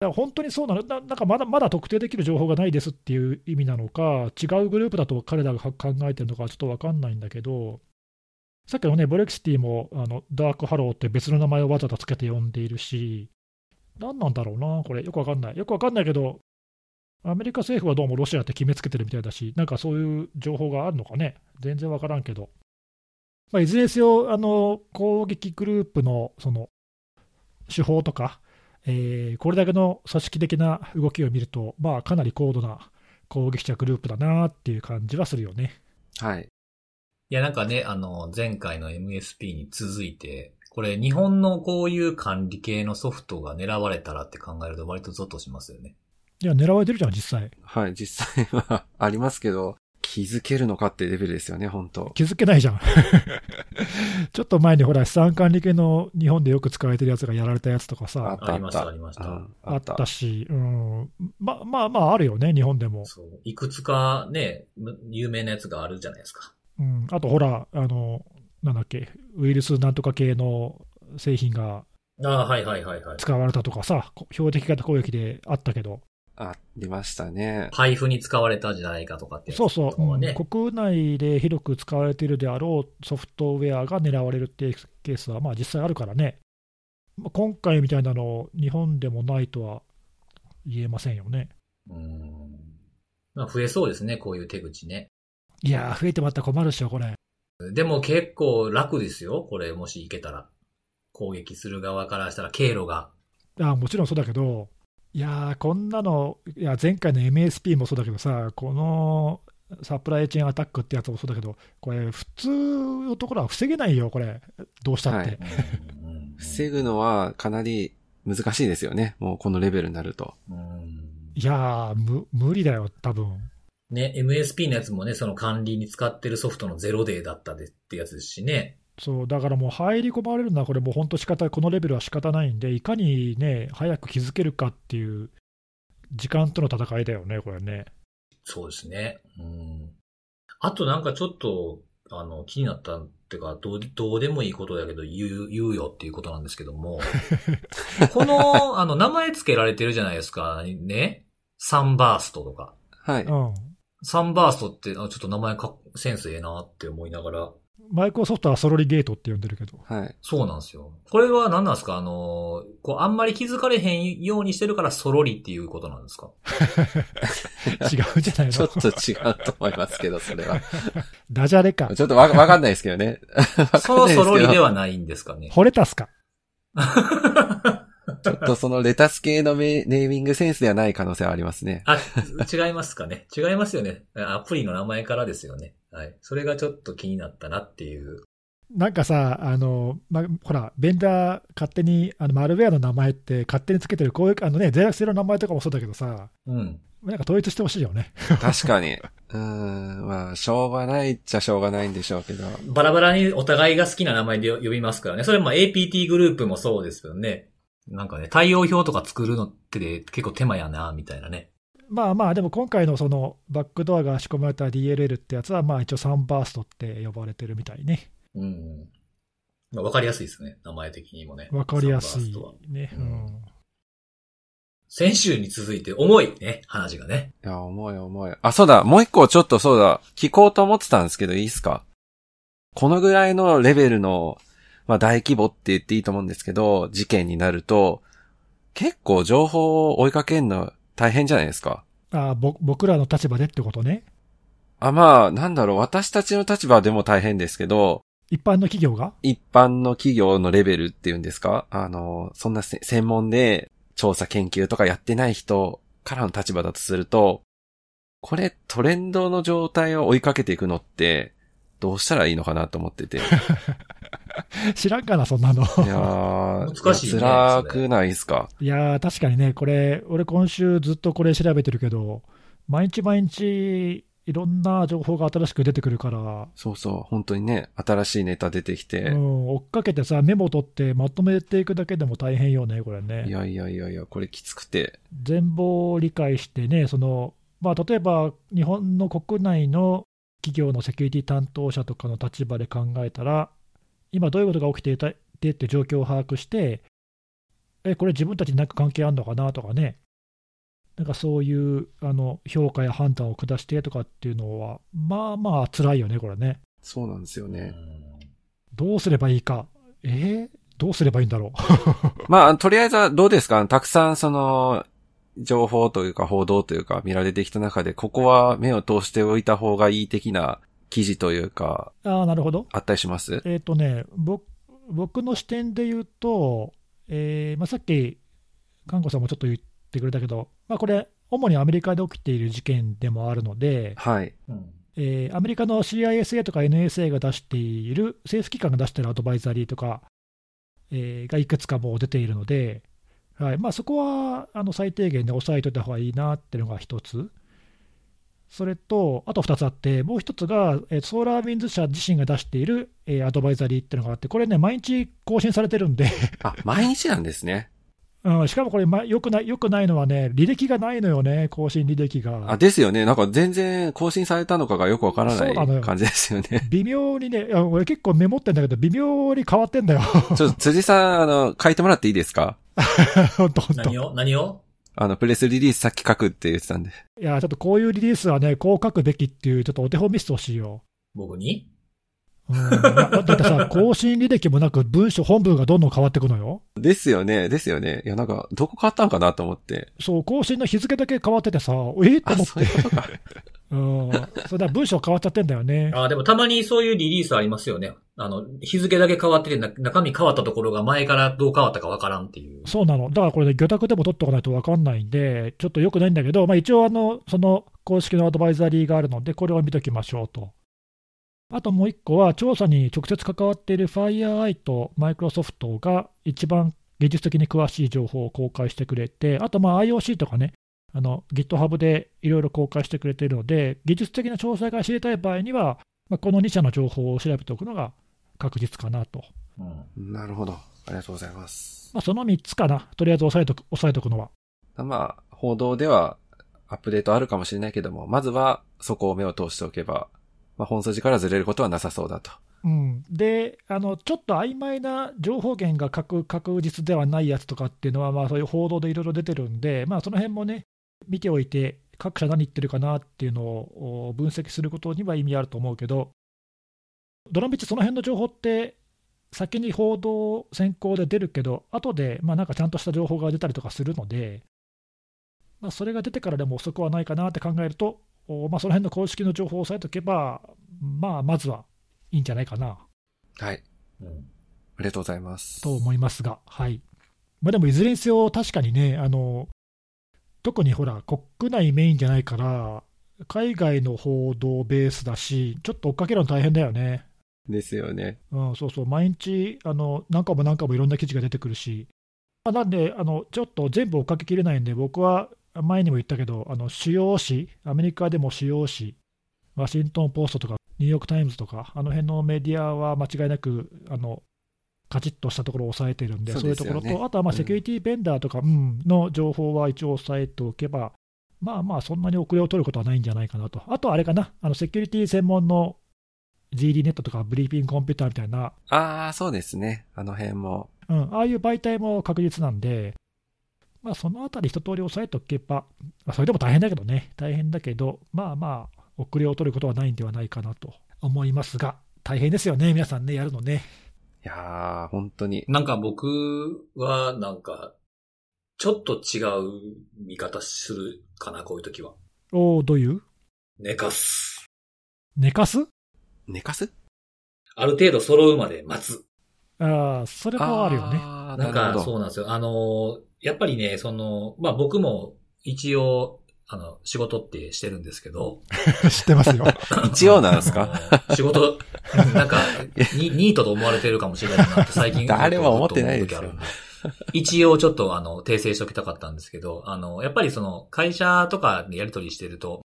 だから本当にそうなの？な、なんかまだまだ特定できる情報がないですっていう意味なのか、違うグループだと彼らが考えてるのかちょっと分かんないんだけど、さっきのね、 Volexity もあの Dark Halo って別の名前をわざとつけて呼んでいるし、何なんだろうな、これ、よくわかんない。よくわかんないけど、アメリカ政府はどうもロシアって決めつけてるみたいだし、なんかそういう情報があるのかね、全然わからんけど、まあ、いずれにせよ、あの攻撃グループのその手法とか、えーこれだけの組織的な動きを見ると、まあ、かなり高度な攻撃者グループだなっていう感じはするよね。はい。いや、なんかね、あの、前回の MSP に続いて、これ日本のこういう管理系のソフトが狙われたらって考えると割とゾッとしますよね。いや、狙われてるじゃん、実際。はい、実際はありますけど、気づけるのかってレベルですよね、本当気づけないじゃん。ちょっと前にほら、資産管理系の日本でよく使われてるやつがやられたやつとかあさっ、たありましたありましたうんあったし、うん、ままあまあ、あるよね、日本でも。そう。いくつかね、む有名なやつがあるじゃないですか。うん、あとほら、あの、なんだっけ、ウイルスなんとか系の製品がああ、はいはいはいはい。使われたとかさ、こ標的型攻撃であったけど、ありましたね。配布に使われたんじゃないかとかってやつそうそう、ね。国内で広く使われているであろうソフトウェアが狙われるっていうケースは、まあ、実際あるからね、まあ今回みたいなの、日本でもないとは言えませんよね。うん。まあ増えそうですね、こういう手口ね。いやー、増えてまったら困るっしょ、これ。でも結構楽ですよ、これもしいけたら。攻撃する側からしたら経路が。あもちろんそうだけど、いやー、こんなの、いや前回の MSP もそうだけどさ、このサプライチェーンアタックってやつもそうだけど、これ、普通のところは防げないよ、これ、どうしたって。はい防ぐのはかなり難しいですよね。もうこのレベルになると。うんいやーむ、無理だよ、多分ね、MSP のやつもね、その管理に使ってるソフトのゼロデーだったでってやつですしね。そう、だからもう入り込まれるのは、これもう本当仕方、このレベルは仕方ないんで、いかにね、早く気づけるかっていう、時間との戦いだよね、これね。そうですね。うん。あとなんかちょっと、あの、気になったっていうか、どう、どうでもいいことだけど言う、言うよっていうことなんですけども、この、あの、名前付けられてるじゃないですか、ね。サンバーストとか。はい。うん。サンバーストって、あちょっと名前か、センスええなって思いながら。マイクロソフトはソロリゲートって呼んでるけど、はい。そうなんですよ。これは何なんですか？あの、こう、あんまり気づかれへんようにしてるからソロリっていうことなんですか？違うじゃないのちょっ。と違うと思いますけど、それは。ダジャレか。ちょっとわ、わかんないですけどね。そ のソロリでは。はないんですかね？惚れたすか。ちょっとそのレタス系のメネーミングセンスではない可能性はありますね。あ、違いますかね？違いますよね。アプリの名前からですよね。はい。それがちょっと気になったなっていう。なんかさ、あの、ま、ほら、ベンダー勝手に、あの、マルウェアの名前って勝手につけてる、こういう、あのね、脆弱性の名前とかもそうだけどさ、うん。なんか統一してほしいよね。確かに。うーん、まあ、しょうがないっちゃしょうがないんでしょうけど。バラバラにお互いが好きな名前で呼びますからね。それも APT グループもそうですよね。なんかね、対応表とか作るのって結構手間やな、みたいなね。まあまあ、でも今回のそのバックドアが仕込まれた DLL ってやつは、まあ一応サンバーストって呼ばれてるみたいね。うん。まあ、わかりやすいですね。名前的にもね。わかりやすいサンバーストはね。ううんん。先週に続いて重いね、話がね。いや、重い重い。あ、そうだ、もう一個ちょっとそうだ、聞こうと思ってたんですけど、いいですか？このぐらいのレベルの、まあ大規模って言っていいと思うんですけど、事件になると、結構情報を追いかけるの大変じゃないですか。あぼ僕らの立場でってことね。あ、まあ、なんだろう、私たちの立場でも大変ですけど、一般の企業が？一般の企業のレベルっていうんですか？あの、そんなせ専門で調査研究とかやってない人からの立場だとすると、これトレンドの状態を追いかけていくのって、どうしたらいいのかなと思ってて。い 知らんかな、そんなの。やー、難しいね辛くないですか？いやー、確かにね、これ、俺今週ずっとこれ調べてるけど、毎日毎日、いろんな情報が新しく出てくるから、そうそう、本当にね、新しいネタ出てきて、うん、追っかけてさ、メモ取ってまとめていくだけでも大変よね、これね。いやいやいやいや、これきつくて、全貌を理解してね、そのまあ、例えば日本の国内の企業のセキュリティ担当者とかの立場で考えたら、今どういうことが起きていたってって状況を把握して、え、これ自分たちに何か関係あるのかなとかね、なんかそういうあの評価や判断を下してとかっていうのは、まあまあ辛いよね、これね。そうなんですよね。どうすればいいか。え？ー、どうすればいいんだろう。まあ、とりあえずはどうですか？たくさんその、情報というか報道というか見られてきた中で、ここは目を通しておいた方がいい的な記事というか、ああ、なるほど。あったりします？えっ、とね、僕僕の視点で言うと、えーまあ、さっき、看護さんもちょっと言ってくれたけど、まあ、これ、主にアメリカで起きている事件でもあるので、はい。うんえーアメリカの CISA とか NSA が出している、政府機関が出しているアドバイザリーとか、えーがいくつかもう出ているので、はいまあ、そこはあの最低限で押さえておいた方がいいなっていうのが一つ。それと、あと2つあって、もう1つが、えーソーラーウィンズ社自身が出している、えーアドバイザリーっていうのがあって、これね、毎日更新されてるんで、あ、毎日なんですね。うん、しかもこれ、ま、よくない、よくないのはね、履歴がないのよね、更新履歴が。あ、ですよね。なんか全然更新されたのかがよくわからない感じですよね。微妙にね、俺結構メモってんだけど、微妙に変わってんだよ。ちょっと辻さん、あの、書いてもらっていいですか？ほんとほんと。何を？何を？あの、プレスリリースさっき書くって言ってたんで。いや、ちょっとこういうリリースはね、こう書くべきっていう、ちょっとお手本見せてほしいよ。僕に？うん、いやだってさ、更新履歴もなく文章、本文がどんどん変わっていくのよ。ですよね、ですよね。いや、なんか、どこ変わったんかなと思って。そう、更新の日付だけ変わっててさ、えっとあ、思っそういうことか。て。うん。それだ文章変わっちゃってんだよね。あ、でもたまにそういうリリースありますよね。あの、日付だけ変わってて、な中身変わったところが前からどう変わったかわからんっていう。そうなの。だからこれね、魚拓でも取っておかないと分かんないんで、ちょっとよくないんだけど、まあ一応あの、その公式のアドバイザリーがあるので、これを見ときましょうと。あともう一個は、調査に直接関わっている FireEye とマイクロソフトが一番技術的に詳しい情報を公開してくれて、あとまあ IOC とかね、あの GitHub でいろいろ公開してくれているので、技術的な詳細が知りたい場合には、まあ、この2社の情報を調べておくのが確実かなと。うん。なるほど。ありがとうございます。まあ、その3つかな、とりあえず押さえとく押さえとくのは。まあ、報道ではアップデートあるかもしれないけども、まずはそこを目を通しておけば、まあ、本筋からずれることはなさそうだと。うん、であの、ちょっと曖昧な情報源が確確実ではないやつとかっていうのは、まあ、そういう報道でいろいろ出てるんで、まあ、その辺もね、見ておいて、各社何言ってるかなっていうのをお分析することには意味あると思うけど、ドランビッチ、その辺の情報って、先に報道先行で出るけど、後でまあなんかちゃんとした情報が出たりとかするので、まあ、それが出てからでも遅くはないかなって考えると、おまあ、その辺の公式の情報を押さえておけば、まあ、まずはいいんじゃないかなはい。うん。ありがとうございます。と思いますが、はい。まあ、でも、いずれにせよ、確かにね、あの特にほら、国内メインじゃないから、海外の報道ベースだし、ちょっと追っかけるの大変だよね。ですよね。うん、そうそう、毎日、あの何回も何回もいろんな記事が出てくるし、まあ、なんであの、ちょっと全部追っかけきれないんで、僕は前にも言ったけど、あの主要紙、アメリカでも主要紙、ワシントン・ポストとか、ニューヨーク・タイムズとか、あの辺のメディアは間違いなく、あのカチッとしたところを押さえてるんで、そそうういうところと、あとはまあうんセキュリティベンダーとか、うんの情報は一応押さえておけば、まあまあ、そんなに遅れを取ることはないんじゃないかなと。あとはあれかな、あのセキュリティ専門の GD ネットとかブリーピングコンピューターみたいな、ああ、そうですね。あの辺も。うん、ああいう媒体も確実なんで、まあ、そのあたり一通り押さえておけば、まあ、それでも大変だけどね、大変だけど、まあまあ、遅れを取ることはないんではないかなと思いますが、大変ですよね、皆さんね、やるのね。いやー、本当に。なんか僕は、なんか、ちょっと違う見方するかな、こういう時は。おーどういう？寝かす。寝かす？寝かす？ある程度揃うまで待つ。ああ、それもあるよね。あーなんか。そうなんですよ。あの、やっぱりね、その、まあ僕も一応、あの、仕事ってしてるんですけど。知ってますよ。一応なんですか？仕事、なんか、ニニートと思われてるかもしれないなって最近。誰も思ってないですよ思う時あるんで一応ちょっとあの、訂正しておきたかったんですけど、あの、やっぱりその、会社とかでやり取りしてると、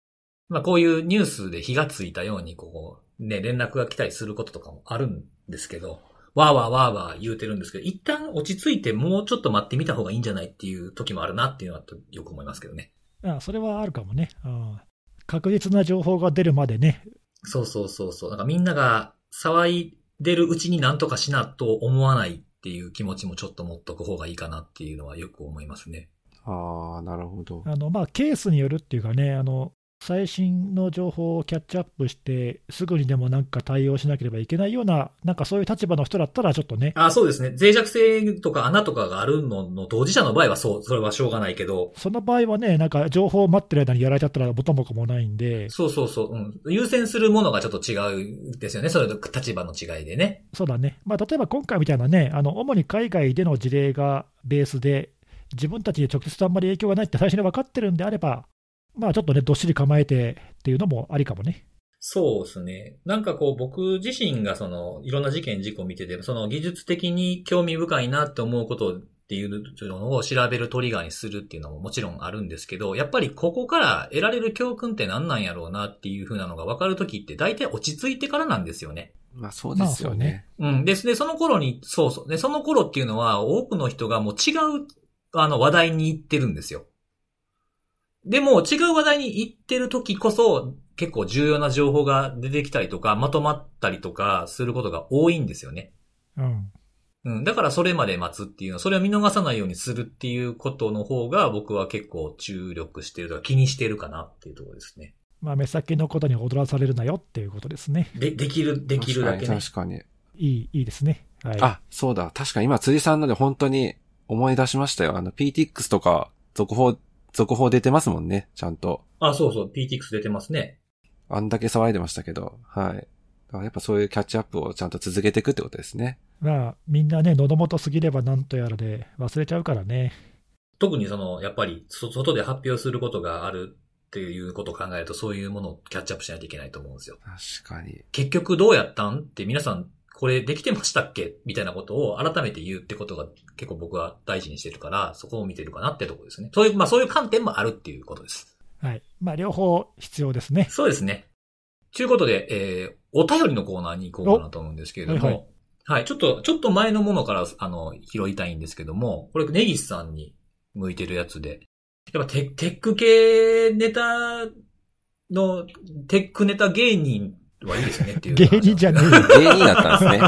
まあこういうニュースで火がついたように、こう、ね、連絡が来たりすることとかもあるんですけど、わーわーわーわー言うてるんですけど、一旦落ち着いてもうちょっと待ってみた方がいいんじゃないっていう時もあるなっていうのはよく思いますけどね。あそれはあるかもね。うん確実な情報が出るまでね。そうそうそうそう。なんかみんなが騒いでるうちになんとかしなと思わないっていう気持ちもちょっと持っとく方がいいかなっていうのはよく思いますね。ああ、なるほど。あのまあ、ケースによるっていうかね、あの最新の情報をキャッチアップして、すぐにでもなんか対応しなければいけないような、なんかそういう立場の人だったら、ちょっとね、あ、そうですね。脆弱性とか穴とかがあるのの当事者の場合はそう、それはしょうがないけど、その場合はね、なんか情報を待ってる間にやられちゃったら元も子もないんで、そうそうそう、うん。優先するものがちょっと違うんですよね。それと立場の違いでね。そうだね、まあ、例えば今回みたいなね、あの主に海外での事例がベースで、自分たちに直接あんまり影響がないって最初に分かってるんであれば、まあちょっとね、どっしり構えてっていうのもありかもね。そうですね。なんかこう僕自身がそのいろんな事件事故を見てて、その技術的に興味深いなって思うことっていうのを調べるトリガーにするっていうのももちろんあるんですけど、やっぱりここから得られる教訓って何なんやろうなっていう風なのが分かるときって大体落ち着いてからなんですよね。まあそうですよね。うん。ですね、その頃に、そうそう。で、その頃っていうのは多くの人がもう違うあの話題に行ってるんですよ。でも違う話題に行ってる時こそ結構重要な情報が出てきたりとか、まとまったりとかすることが多いんですよね。うん、うん。だからそれまで待つっていうの、それを見逃さないようにするっていうことの方が僕は結構注力してるとか気にしてるかなっていうところですね。まあ、目先のことに踊らされるなよっていうことですね。で、できる、できるだけね。確かに。確かいい、いいですね。はい。あ、そうだ。確かに今辻さんので本当に思い出しましたよ。あの PTX とか続報、続報出てますもんね。ちゃんと。あ、そうそう、PTX 出てますね。あんだけ騒いでましたけど。はい。だからやっぱそういうキャッチアップをちゃんと続けていくってことですね。まあ、みんなね、喉元すぎればなんとやらで忘れちゃうからね。特にその、やっぱり、そ外で発表することがあるっていうことを考えると、そういうものをキャッチアップしないといけないと思うんですよ。確かに。結局どうやったんって皆さん、これできてましたっけ？みたいなことを改めて言うってことが結構僕は大事にしてるから、そこを見てるかなってところですね。そういう、まあそういう観点もあるっていうことです。はい。まあ、両方必要ですね。そうですね。ということで、えー、お便りのコーナーに行こうかなと思うんですけれども、はいははいい、ちょっと、ちょっと前のものから、あの、拾いたいんですけども、これ、ネギスさんに向いてるやつで、やっぱテテック系ネタの、テックネタ芸人はいいですよねっていう。芸人じゃね芸人だったんですね。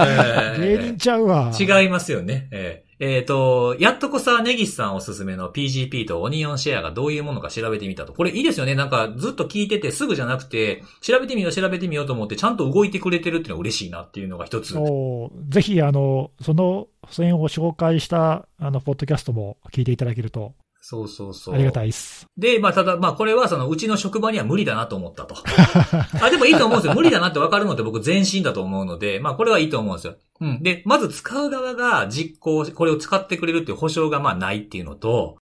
ええよ。芸人ちゃうわ。違いますよね。えーえーと、やっとこさ、ネギスさんおすすめの PGP とオニオンシェアがどういうものか調べてみたと。これいいですよね。なんかずっと聞いててすぐじゃなくて、調べてみよう調べてみようと思ってちゃんと動いてくれてるっていうのが嬉しいなっていうのが一つ。おぜひ、あの、その線を紹介した、あの、ポッドキャストも聞いていただけるとそうそうそう。ありがたいです。で、まあ、ただ、まあ、これはその、うちの職場には無理だなと思ったと。あ、でもいいと思うんですよ。無理だなって分かるのって僕全身だと思うので、まあ、これはいいと思うんですよ。うん。で、まず使う側が実行、これを使ってくれるっていう保証がまあないっていうのと、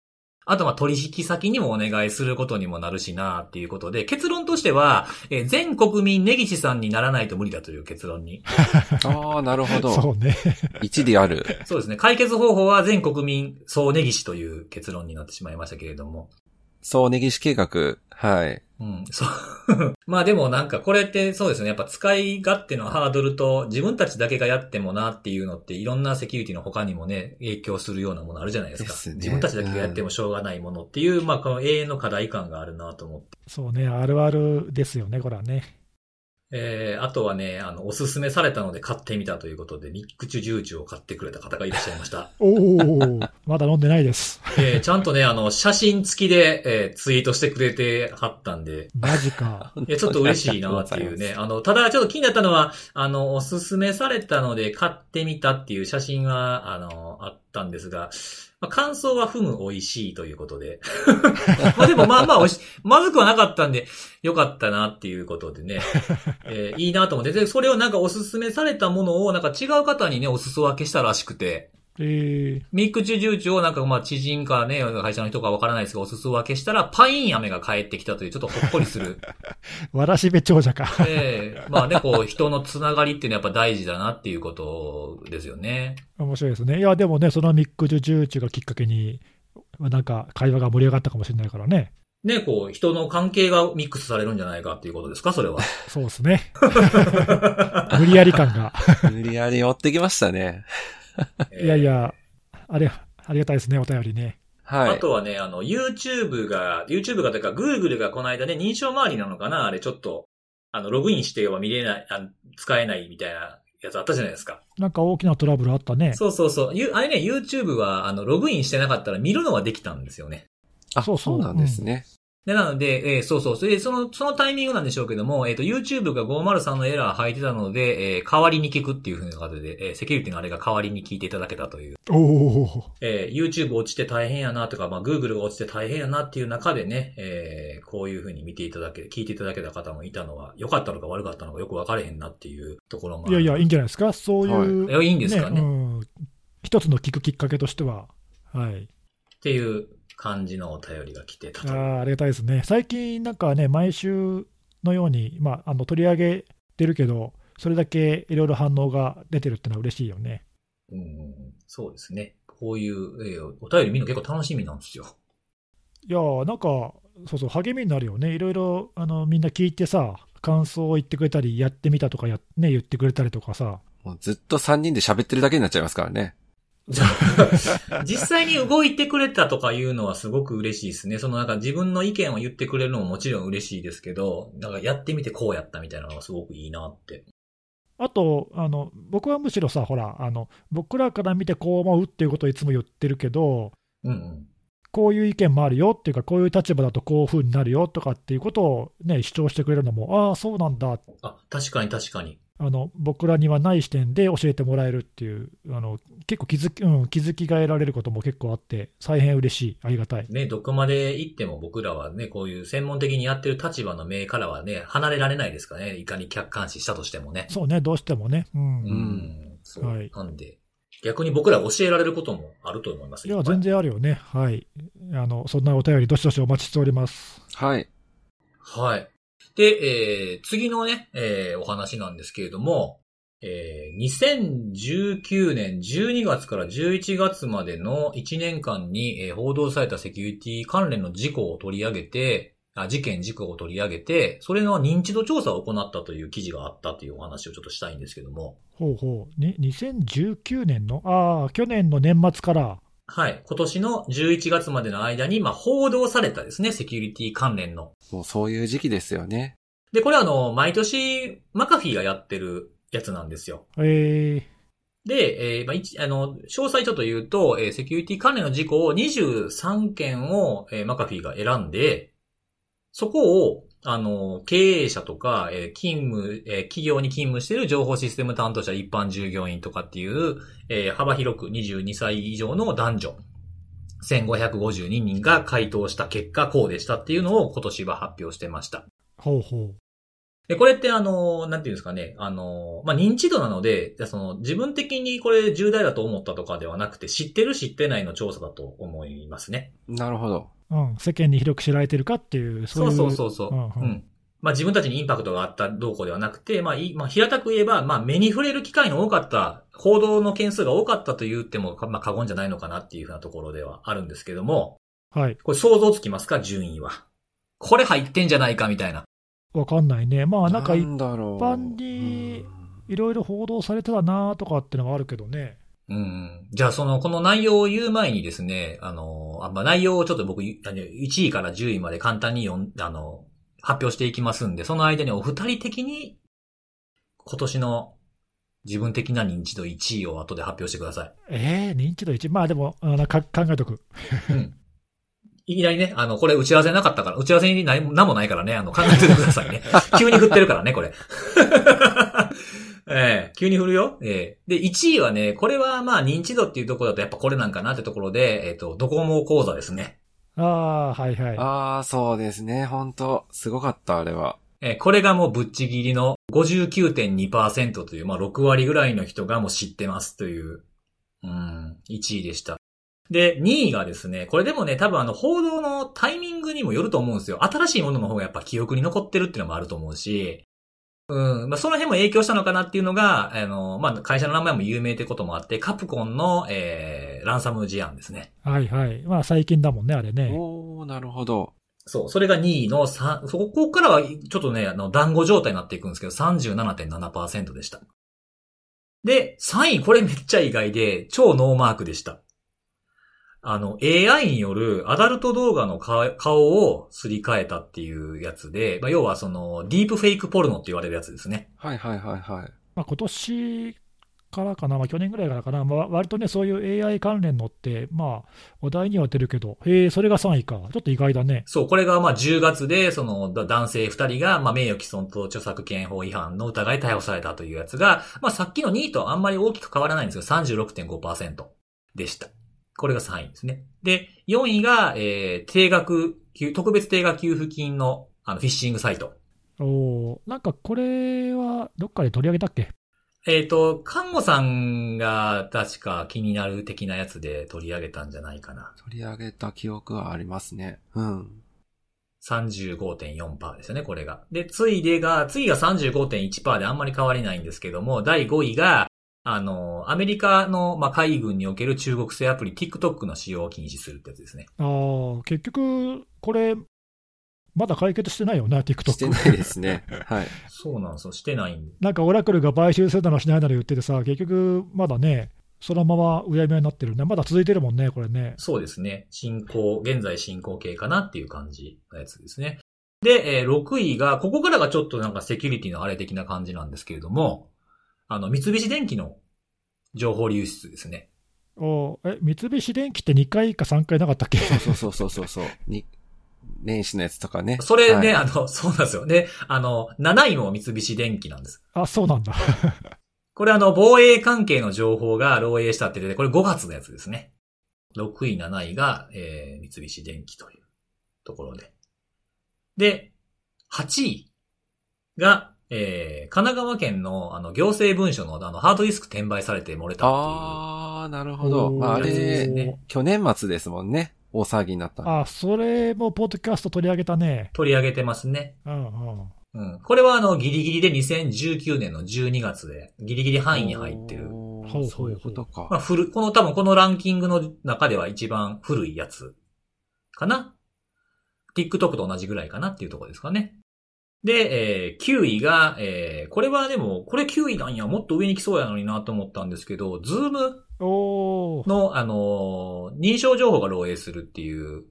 あとまあ取引先にもお願いすることにもなるしなっていうことで、結論としては、えー全国民根岸さんにならないと無理だという結論に。ああ、なるほど。そうね。一理ある。そうですね。解決方法は全国民総根岸という結論になってしまいましたけれども。そう、根岸計画。はい。うん、そう。まあでもなんかこれってそうですね。やっぱ使い勝手のハードルと自分たちだけがやってもなっていうのっていろんなセキュリティの他にもね、影響するようなものあるじゃないですか。ですね自分たちだけがやってもしょうがないものっていう、まあこの永遠の課題感があるなと思って。そうね、あるあるですよね、これはね。えー、あとはね、あの、おすすめされたので買ってみたということで、ミックチュジューチュを買ってくれた方がいらっしゃいました。おおまだ飲んでないです。えー、ちゃんとね、あの、写真付きで、えー、ツイートしてくれてはったんで、マジか。いや、ちょっと嬉しいなっていうね。あの、ただちょっと気になったのは、あの、おすすめされたので買ってみたっていう写真は、あの、あったんですが、まあ、感想はふむ美味しいということで。まあでもまあまあ美味し、まずくはなかったんで、よかったなっていうことでね。えーいいなと思って。で、それをなんかおすすめされたものをなんか違う方にね、お裾分けしたらしくて。えー、ミックチュジューチュをなんかまあ知人かね、会社の人かわからないですが、お裾分けしたら、パイン飴が返ってきたという、ちょっとほっこりする。わらしべ長者か。ええまあね、こう、人のつながりっていうのはやっぱ大事だなっていうことですよね。面白いですね。いや、でもね、そのミック・ジュ・ジューチュがきっかけに、なんか会話が盛り上がったかもしれないからね。ね、こう、人の関係がミックスされるんじゃないかっていうことですか、それは。そうですね。無理やり感が。無理やり追ってきましたね。いやいや、あれ、ありがたいですね、お便りね。はい。あとはね、あの、YouTube が、YouTube がというか、Google がこの間ね、認証周りなのかな？あれちょっと、あの、ログインしては見れない、あ使えないみたいなやつあったじゃないですか。なんか大きなトラブルあったね。そうそうそう。ゆあれね、YouTube は、あの、ログインしてなかったら見るのはできたんですよね。あ、そうそうそうなんですね。で、なので、えーそうそう。それで、その、そのタイミングなんでしょうけども、えっ、と、YouTube が503のエラー入ってたので、えー代わりに聞くっていう風な形で、えーセキュリティのあれが代わりに聞いていただけたという。おお。えー YouTube 落ちて大変やなとか、まあ、Google が落ちて大変やなっていう中でね、えーこういう風に見ていただけ、聞いていただけた方もいたのは、良かったのか悪かったのかよく分かれへんなっていうところもいやいや、いいんじゃないですか？そういう、いやいいんですかねうん。一つの聞くきっかけとしては。はい。っていう感じのお便りが来てたと。あーありがたいですね。最近なんかね、毎週のように、まあ、あの取り上げてるけど、それだけいろいろ反応が出てるってのは嬉しいよね。うんそうですね。こういう、えーお便り見るの結構楽しみなんですよ。いやーなんか、そうそう、励みになるよね。いろいろあのみんな聞いてさ、感想を言ってくれたり、やってみたとかや、ね、言ってくれたりとかさ。もうずっと3人で喋ってるだけになっちゃいますからね。実際に動いてくれたとかいうのはすごく嬉しいですね。そのなんか自分の意見を言ってくれるのももちろん嬉しいですけど、なんかやってみてこうやったみたいなのがすごくいいなって。あとあの、僕はむしろさ、ほらあの、僕らから見てこう思うっていうことをいつも言ってるけど、うんうん。こういう意見もあるよっていうか、こういう立場だとこういう風になるよとかっていうことを、ね、主張してくれるのも、ああ、そうなんだあ、確かに確かに。あの、僕らにはない視点で教えてもらえるっていう、あの結構気づき、うん、気づきが得られることも結構あって、大変嬉しい、ありがたい。ね、どこまで行っても僕らはね、こういう専門的にやってる立場の目からはね、離れられないですからね。いかに客観視したとしてもね。そうね、どうしてもね。うん。ういん。そう。はいなんで、逆に僕ら教えられることもあると思いますや、全。然あるよね。はい。あの、そんなお便り、どしどしお待ちしております。はい。はい。で、えー、次のね、えー、お話なんですけれども、えー、2019年12月から11月までの1年間に、えー報道されたセキュリティ関連の事故を取り上げて、あ事件、事故を取り上げて、それの認知度調査を行ったという記事があったというお話をちょっとしたいんですけども、ほうほう。に2019年の、ああ、去年の年末から、はい。今年の11月までの間に、まあ、報道されたですね、セキュリティ関連のもうそういう時期ですよね。で、これはあの、毎年、マカフィーがやってるやつなんですよ。えで、えーまあ、一あの、詳細ちょっと言うと、えーセキュリティ関連の事故を23件を、えーマカフィーが選んで、そこを、あの、経営者とか、えー勤務、えー企業に勤務している情報システム担当者、一般従業員とかっていう、えー幅広く22歳以上の男女、1552人が回答した結果、こうでしたっていうのを今年は発表してました。ー、ほうほで、これってあの、なんていうんですかね、あの、まあ、認知度なので、その、自分的にこれ重大だと思ったとかではなくて、知ってる知ってないの調査だと思いますね。なるほど。う。うん、世間に広く知られてるかっていう、そそうういう。そうそうそう。うんううんん。まあ、自分たちにインパクトがあったどうこうではなくて、まあ、いまあ、平たく言えば、まあ、目に触れる機会の多かった、報道の件数が多かったと言っても、まあ、過言じゃないのかなっていうふうなところではあるんですけども、はい。これ想像つきますか順位は。これ入ってんじゃないかみたいな。わかんないね。まあ、なんかい、だろう。一般にいろいろ報道されてたなとかってのはあるけどね。うん。じゃあ、その、この内容を言う前にですね、あの、あまあ、内容をちょっと僕、ゆあの1位から10位まで簡単に読ん、あの、発表していきますんで、その間にお二人的に、今年の自分的な認知度1位を後で発表してくださえー、認知度1、まあでも、あのか考えとく。い。うん。いきなりね、あの、これ打ち合わせなかったから、打ち合わせに何も何もないからね、あの、考えておいてくださいね。急に振ってるからね、これ。ええ急に振るよ。ええで、1位はね、これはまあ認知度っていうところだとやっぱこれなんかなってところで、えっ、と、ドコモ講座ですね。ああ、はいはい。ああ、そうですね。本当すごかった、あれは。えーこれがもうぶっちぎりの59.2%という、まあ6割ぐらいの人がもう知ってますという、うん、1位でした。で、2位がですね、これでもね、多分あの報道のタイミングにもよると思うんですよ。新しいものの方がやっぱ記憶に残ってるっていうのもあると思うし、うん、まあその辺も影響したのかなっていうのが、あの、まあ会社の名前も有名ってこともあって、カプコンの、えー、ランサム事案ですね。はいはい。まあ最近だもんね、あれね。おー、なるほど。そう、それが2位の3、そこからはちょっとね、あの、団子状態になっていくんですけど、37.7%でした。で、3位、これめっちゃ意外で、超ノーマークでした。あの、AI によるアダルト動画のか顔をすり替えたっていうやつで、まあ、要はその、ディープフェイクポルノって言われるやつですね。はいはいはいはい。まあ今年からかな、まあ、去年ぐらいからかな、まあ、割とね、そういう AI 関連のって、まあ、お題には出るけど、へえ、それが3位か。ちょっと意外だね。そう、これがまあ10月で、そのだ男性2人が、まあ名誉毀損と著作権法違反の疑いで逮捕されたというやつが、まあさっきの2位とあんまり大きく変わらないんですけど、36.5%でした。これが3位ですね。で、4位が、えー、定額、特別定額給付金の、あの、フィッシングサイト。おーなんかこれは、どっかで取り上げたっけ？えっ、と、看護さんが確か気になる的なやつで取り上げたんじゃないかな。取り上げた記憶はありますね。うん。35.4%ですよね、これが。で、ついでが、次が35.1%であんまり変わりないんですけども、第5位が、あの、アメリカの、まあ、海軍における中国製アプリ TikTok の使用を禁止するってやつですね。ああ、結局、これ、まだ解決してないよね、TikTok。してないですね。はい。そうなんですよ。してないんで。なんかオラクルが買収するだのしないだの言っててさ、結局、まだね、そのままうやむやになってるね。まだ続いてるもんね、これね。そうですね。進行、現在進行形かなっていう感じのやつですね。で、えー6位が、ここからがちょっとなんかセキュリティのあれ的な感じなんですけれども、あの、三菱電機の情報流出ですね。おえ、三菱電機って2回か3回なかったっけ？そうそうそうそうそう。に、年始のやつとかね。それね、はいあの、そうなんですよ。で、あの、7位も三菱電機なんです。あ、そうなんだ。これあの、防衛関係の情報が漏洩したって出て、これ5月のやつですね。6位、7位が、えー、三菱電機というところで。で、8位が、えー、神奈川県の、あの、行政文書の、あの、ハードディスク転売されて漏れたっていう。あー、なるほど。まあ、あれ、ね去年末ですもんね。大騒ぎになったの。あ、それもポッドキャスト取り上げたね。取り上げてますね。うんうん。うん。これはあの、ギリギリで2019年の12月で、ギリギリ範囲に入ってる。そういうことか。まあ、古、この多分このランキングの中では一番古いやつかな ?TikTok と同じぐらいかなっていうところですかね。で、えー9位が、えーこれはでも、これ9位なんや、もっと上に来そうやのになと思ったんですけど、 Zoom の、あのー認証情報が漏洩するっていう、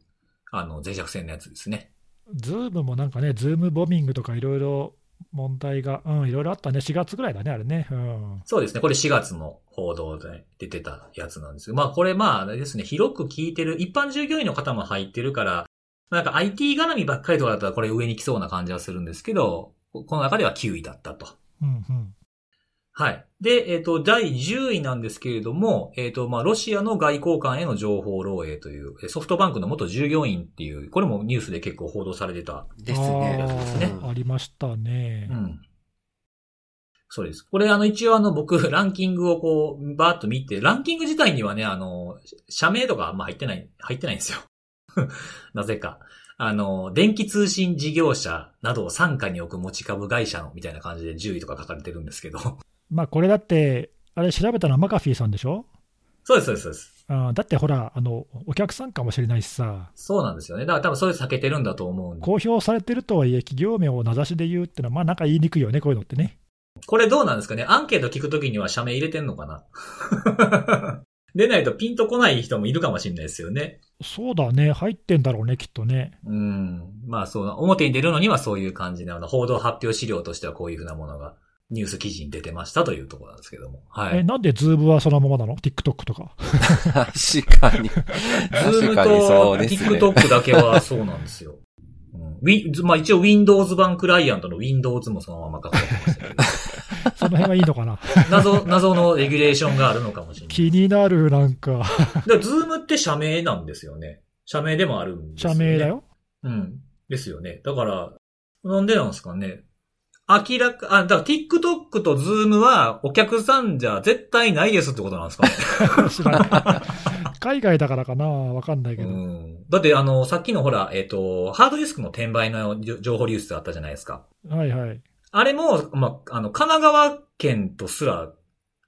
あの、脆弱性のやつですね。 Zoom もなんかね、 Zoom bombing とかいろいろ問題が、うん、いろいろあったね。4月ぐらいだね、あれね。うん。そうですね。これ4月の報道で出てたやつなんですけど、まあこれまあですね、広く聞いてる、一般従業員の方も入ってるから、なんか IT 絡みばっかりとかだったらこれ上に来そうな感じはするんですけど、ここの中では9位だったと。うんうん。はい。で、えっ、と、第10位なんですけれども、えっ、と、まあ、ロシアの外交官への情報漏洩という、えソフトバンクの元従業員っていう、これもニュースで結構報道されてたですね。あーですねありましたねう。ん。そうです。これあの一応あの僕ランキングをこうバーッと見て、ランキング自体にはね、あの、社名とかあんま入ってない、入ってないんですよ。なぜか。あの、電気通信事業者などを傘下に置く持ち株会社のみたいな感じで10位とか書かれてるんですけど。まあこれだって、あれ調べたのはマカフィーさんでしょ？そうです、そうです、そうです。あだってほら、あの、お客さんかもしれないしさ、そうなんですよね。だから多分それ避けてるんだと思う。公表されてるとはいえ、企業名を名指しで言うってのは、まあなんか言いにくいよね、こういうのってね。これどうなんですかね？アンケート聞くときには社名入れてんのかな？出ないとピンとこない人もいるかもしれないですよね。そうだね、入ってんだろうね、きっとね。うん。まあそうな、表に出るのにはそういう感じなの報道発表資料としてはこういうふうなものがニュース記事に出てましたというところなんですけども。はえ、い。なんで Zoom はそのままなの ?TikTok とか。確かに。 Zoom と。TikTok だけはそうなんですよ。うん、ウィまあ一応 Windows 版クライアントの Windows もそのまま書かれてましたけど、その辺はいいのかな。謎、謎のレギュレーションがあるのかもしれない。気になる、なんか。で、ズームって社名なんですよね。社名でもあるんですよ、ね。社名だ。よ。うん。ですよね。だから、なんでなんですかね。明らか、あ、だから TikTok と Zoom はお客さんじゃ絶対ないですってことなんですかね。知らない。海外だからかなわかんないけど。うん。だってあの、さっきのほら、えっ、と、ハードディスクの転売の情報流出あったじゃないですか。はいはい。あれも、まあ、あの、神奈川県とすら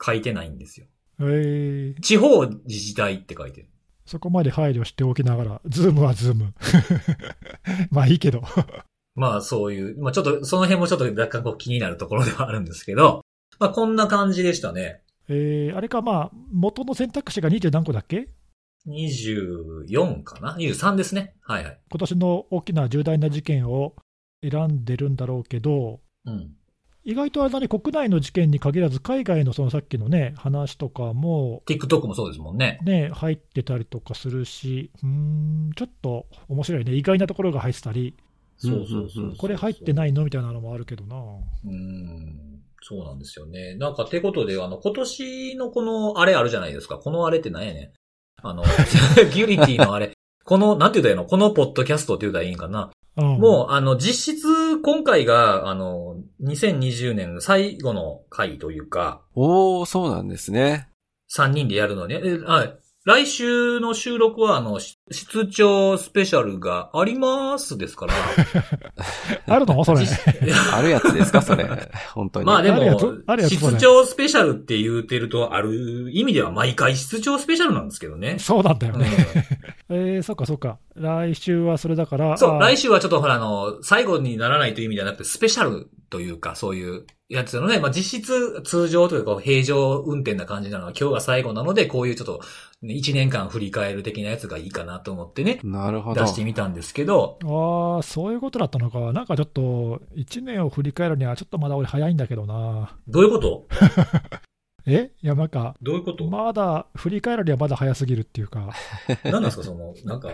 書いてないんですよ。えー、地方自治体って書いてる。そこまで配慮しておきながら、 Zoom は Zoom。まあいいけど。まあそういう、まあちょっと、その辺もちょっと若干こう気になるところではあるんですけど、まあこんな感じでしたね。えー、あれか、まあ、元の選択肢が20何個だっけ？24かな ?23 ですね。はいはい。今年の大きな重大な事件を選んでるんだろうけど、うん。意外とあれだね、国内の事件に限らず、海外のそのさっきのね、話とかも、TikTok もそうですもんね。ね、入ってたりとかするし、うーん、ちょっと面白いね、意外なところが入ってたり、そうそうそう。これ入ってないのみたいなのもあるけどな。うん。そうなんですよね。なんか、てことで、あの、今年のこの、あれあるじゃないですか。このあれって何やねん。あの、ギュリティのあれ。この、なんて言うたらいいのこのポッドキャストって言うたらいいんかな。うん、もう、あの、実質、今回が、あの、2020年の最後の回というか、おー、そうなんですね。3人でやるのね。えはい。来週の収録は、あの、し出張スペシャルがありますですから。あるのそれ。あるやつですかそれ。本当に。まあでもつあるや、つそれ出張スペシャルって言うてると、ある意味では毎回出張スペシャルなんですけどね。そうなんだようんね。えー、そっかそっか。来週はそれだから。そう、あ来週はちょっとほら、あの、最後にならないという意味ではなくて、スペシャルというか、そういうやつのね、まあ実質通常というか、平常運転な感じなのは今日が最後なので、こういうちょっと、ね、1年間振り返る的なやつがいいかなと思ってね、なるほど出。してみたんですけど、ああ、そういうことだったのか。なんかちょっと、1年を振り返るにはちょっとまだ俺早いんだけどな。どういうこと？えいや、なんか、どういうこと？まだ、振り返るにはまだ早すぎるっていうか。何なんですか？その、なんか、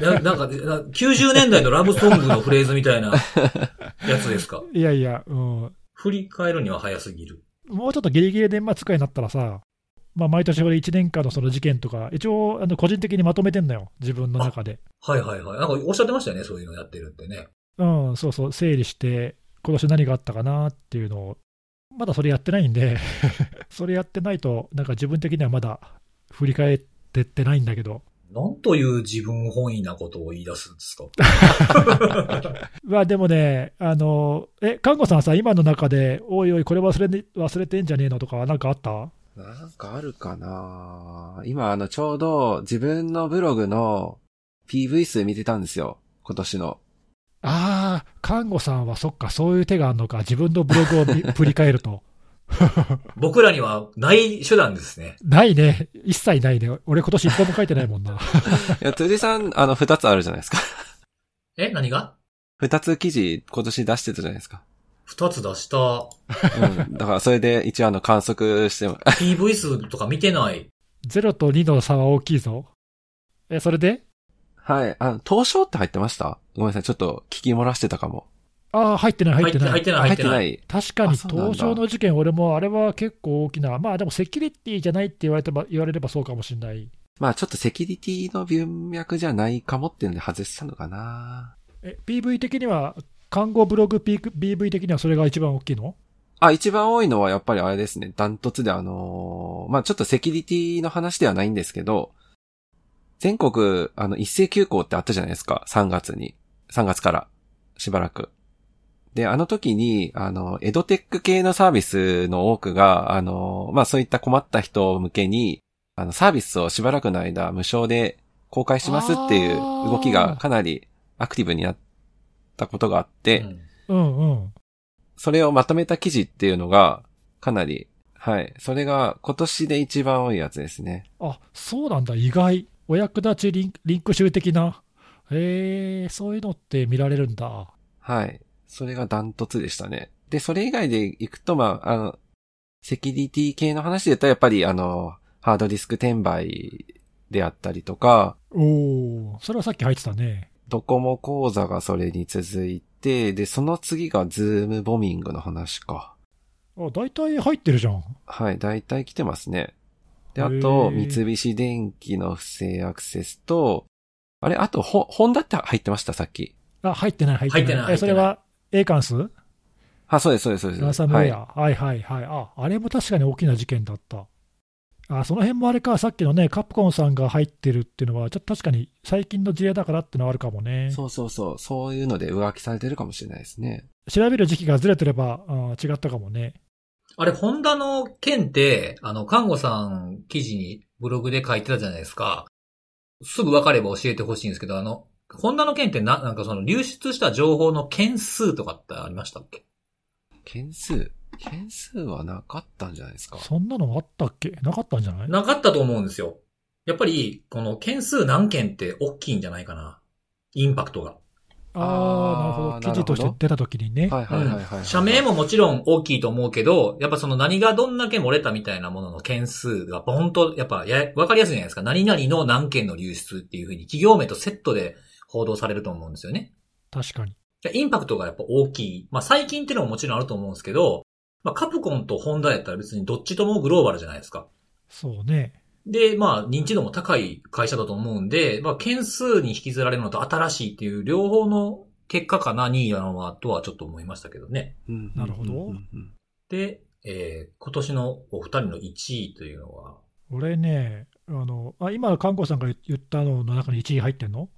ななんか、な90年代のラブソングのフレーズみたいな やつですか？いやいや、うん。振り返るには早すぎる。もうちょっとギリギリ年末くらいになったらさ、まあ、毎年俺1年間のその事件とか、一応、あの個人的にまとめてんのよ。自分の中で。はいはいはい。なんかおっしゃってましたよね、そういうのやってるってね。うん、そうそう、整理して、今年何があったかなっていうのを、まだそれやってないんで、それやってないと、なんか自分的にはまだ振り返ってってないんだけど、なんという自分本位なことを言い出すんですか？まあでもね、あの、え、看護さんさ、今の中で、おいおい、これ忘れね忘れてんじゃねえのとか、なんかあった？なんかあるかな今あのちょうど自分のブログの PV 数見てたんですよ。今年の。ああ、看護さんはそっか、そういう手があるのか、自分のブログを見振り返ると。僕らにはない手段ですね。ないね、一切ないね。俺、今年一本も書いてないもんな。いや、辻さん、あの、二つあるじゃないですか。え何が？二つ記事今年出してたじゃないですか。二つ出した。うん。だからそれで一応あの観測しても、PV 数とか見てない。0と2の差は大きいぞ。え、それで？はい。あの、東証って入ってました？ごめんなさい。ちょっと聞き漏らしてたかも。ああ、入ってない、入ってない。入ってない、入ってない。い。確かに東証の事件、俺もあれは結構大きな、まあでもセキュリティじゃないって言われてば言われればそうかもしれない。まあちょっとセキュリティの文脈じゃないかもっていうんで外したのかな。え、PV 的には、看護ブログ P- PV 的にはそれが一番大きいの？あ、一番多いのはやっぱりあれですね。ダントツであのーまあちょっとセキュリティの話ではないんですけど、全国、あの、一斉休校ってあったじゃないですか。3月に。3月から。しばらく。で、あの時に、あの、エドテック系のサービスの多くが、あの、まあそういった困った人向けに、あの、サービスをしばらくの間無償で公開しますっていう動きがかなりアクティブになったことがあって、うんうんうん。それをまとめた記事っていうのが、かなり、はい。それが今年で一番多いやつですね。あ、そうなんだ、意外。お役立ちリンリンク集的な。へえ、そういうのって見られるんだ。はい。それがダントツでしたね。で、それ以外で行くと、まあ、あの、セキュリティ系の話で言ったら、やっぱりあの、ハードディスク転売であったりとか、おお、それはさっき入ってたね。ドコモ講座がそれに続いて、で、その次がズームボミングの話か。あ、大体入ってるじゃん。はい、大体来てますね。で、あへと、ー三菱電機の不正アクセスと、あれ、あと、ホホンダって入ってました、さっき。あ、入ってない、入ってない。入ってないえ、それは、エーカンス？あ、そうです、そうです、そうです。ランサムウはいェア、はい、はいはいあ、あれも確かに大きな事件だった。あ、その辺もあれか、さっきのね、カプコンさんが入ってるっていうのは、ちょっと確かに最近の事例だからってのはあるかもね。そうそうそう。そういうので浮気されてるかもしれないですね。調べる時期がずれてれば、あ違ったかもね。あれ、ホンダの件って、あの、看護さん記事にブログで書いてたじゃないですか。すぐ分かれば教えてほしいんですけど、あの、ホンダの件ってな、なんかその流出した情報の件数とかってありましたっけ？件数？件数はなかったんじゃないですか。そんなのあったっけ？なかったんじゃない？なかったと思うんですよ。やっぱり、この件数何件って大きいんじゃないかな。インパクトが。ああ、なるほど。記事として出たときにね。はいはいはいはいはい。社名ももちろん大きいと思うけど、やっぱその何がどんだけ漏れたみたいなものの件数が、本当やっぱや、わかりやすいじゃないですか。何々の何件の流出っていうふうに企業名とセットで報道されると思うんですよね。確かに。インパクトがやっぱ大きい。まあ最近っていうのももちろんあると思うんですけど、まあカプコンとホンダやったら別にどっちともグローバルじゃないですか。そうね。で、まあ認知度も高い会社だと思うんで、まあ件数に引きずられるのと新しいっていう両方の結果かな、2位なのは、とはちょっと思いましたけどね。うんなるほどうんうんうんで、えー、今年のお二人の1位というのは、俺ね、あの、あ、今、看護さんが言ったのの中に1位入ってんの？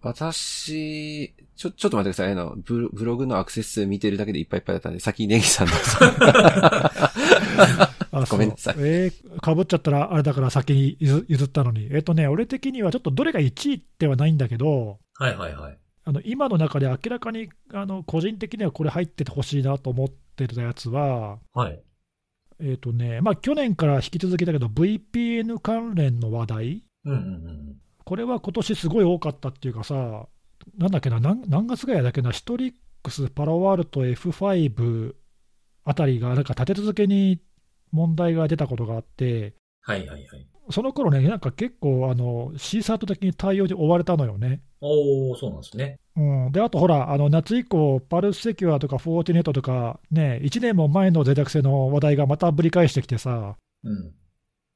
私、ちょ、ちょっと待ってください。あの、ブロブログのアクセス数見てるだけでいっぱいいっぱいだったんで、先にネギさんの。あごめんなさいえー、かぶっちゃったらあれだから先に譲譲ったのに。えっ、とね、俺的にはちょっとどれが1位ではないんだけど、はいはいはい。あの今の中で明らかにあの個人的にはこれ入っててほしいなと思ってたやつは、はい。えっ、とね、まあ去年から引き続きだけど VPN 関連の話題、うんうんうん。これは今年すごい多かったっていうかさ、なんだっけな、何何月ぐらいだっけな、シトリックス、パロワールト、F5 あたりが、なんか立て続けに問題が出たことがあって、はいはいはい。その頃ね、なんか結構、あの、シーサート的に対応で追われたのよね。おー、そうなんですね。うん、で、あとほら、あの夏以降、パルスセキュアとかフォーティネットとか、ね、1年も前の脆弱性の話題がまたぶり返してきてさ、うん。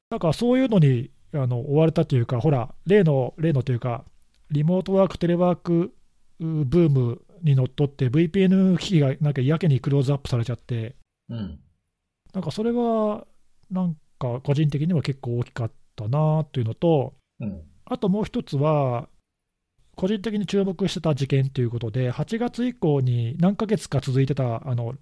なんかそういうのにあの追われたというか、ほら、例の、例のというか、リモートワーク、テレワークうブームにのっとって、VPN 機器がなんかやけにクローズアップされちゃって、うん。なんかそれは、なんか個人的には結構大きかったなというのと、うん。あともう一つは、個人的に注目してた事件ということで、8月以降に何ヶ月か続いてた、あの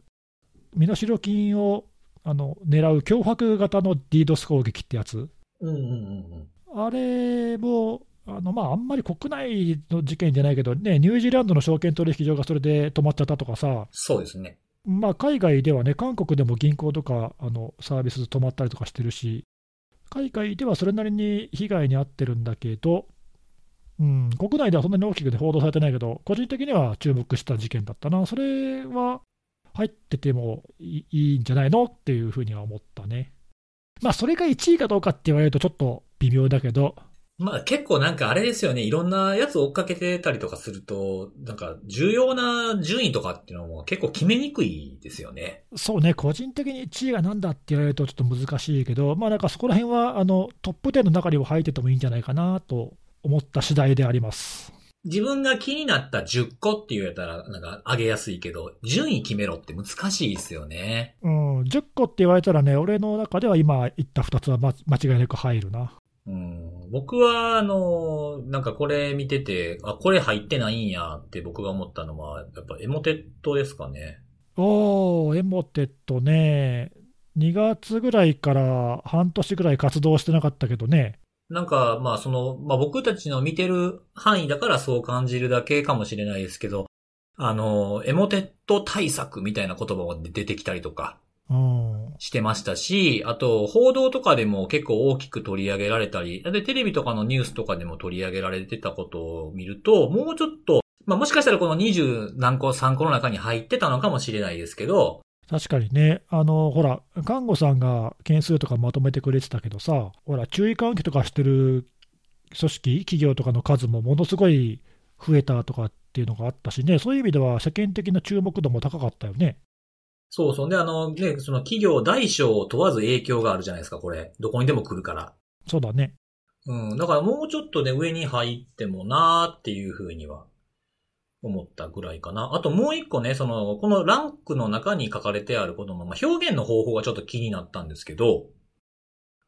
身代金をあの狙う脅迫型の DDoS 攻撃ってやつ、うんうんうんうん。あれも、あのまあ、あんまり国内の事件じゃないけど、ね、ニュージーランドの証券取引所がそれで止まっちゃったとかさ、そうですね。まあ、海外ではね、韓国でも銀行とかあのサービス止まったりとかしてるし、海外ではそれなりに被害に遭ってるんだけど、うん、国内ではそんなに大きく、報道されてないけど、個人的には注目した事件だったな、それは入っててもいいいんじゃないのっていうふうには思ったね。まあ、それが1位かどうかって言われるとちょっと微妙だけど、まあ結構なんかあれですよね。いろんなやつ追っかけてたりとかすると、なんか重要な順位とかっていうのも結構決めにくいですよね。そうね、個人的に1位がなんだって言われるとちょっと難しいけど、まあなんかそこら辺はあのトップ10の中にも入っててもいいんじゃないかなと思った次第であります。自分が気になった10個って言われたらなんか上げやすいけど、順位決めろって難しいですよね。うん、10個って言われたらね、俺の中では今言った2つはま間違いなく入るな。うん、僕は、あの、なんかこれ見てて、あ、これ入ってないんやって僕が思ったのは、やっぱエモテットですかね。おー、エモテットね、2月ぐらいから半年ぐらい活動してなかったけどね、なんか、まあその、まあ僕たちの見てる範囲だからそう感じるだけかもしれないですけど、あの、エモテット対策みたいな言葉が出てきたりとか。うん、してましたし、あと報道とかでも結構大きく取り上げられたり、で、テレビとかのニュースとかでも取り上げられてたことを見ると、もうちょっと、まあもしかしたらこの20何個、3個の中に入ってたのかもしれないですけど、確かにね、あのほら、看護さんが件数とかまとめてくれてたけどさ、ほら、注意喚起とかしてる組織、企業とかの数もものすごい増えたとかっていうのがあったしね、そういう意味では世間的な注目度も高かったよね。そうそう。で、あの、ね、その企業大小を問わず影響があるじゃないですか、これ。どこにでも来るから。そうだね。うん。だからもうちょっとね、上に入ってもなーっていうふうには思ったぐらいかな。あともう一個ね、その、このランクの中に書かれてあることの、まあ、表現の方法がちょっと気になったんですけど、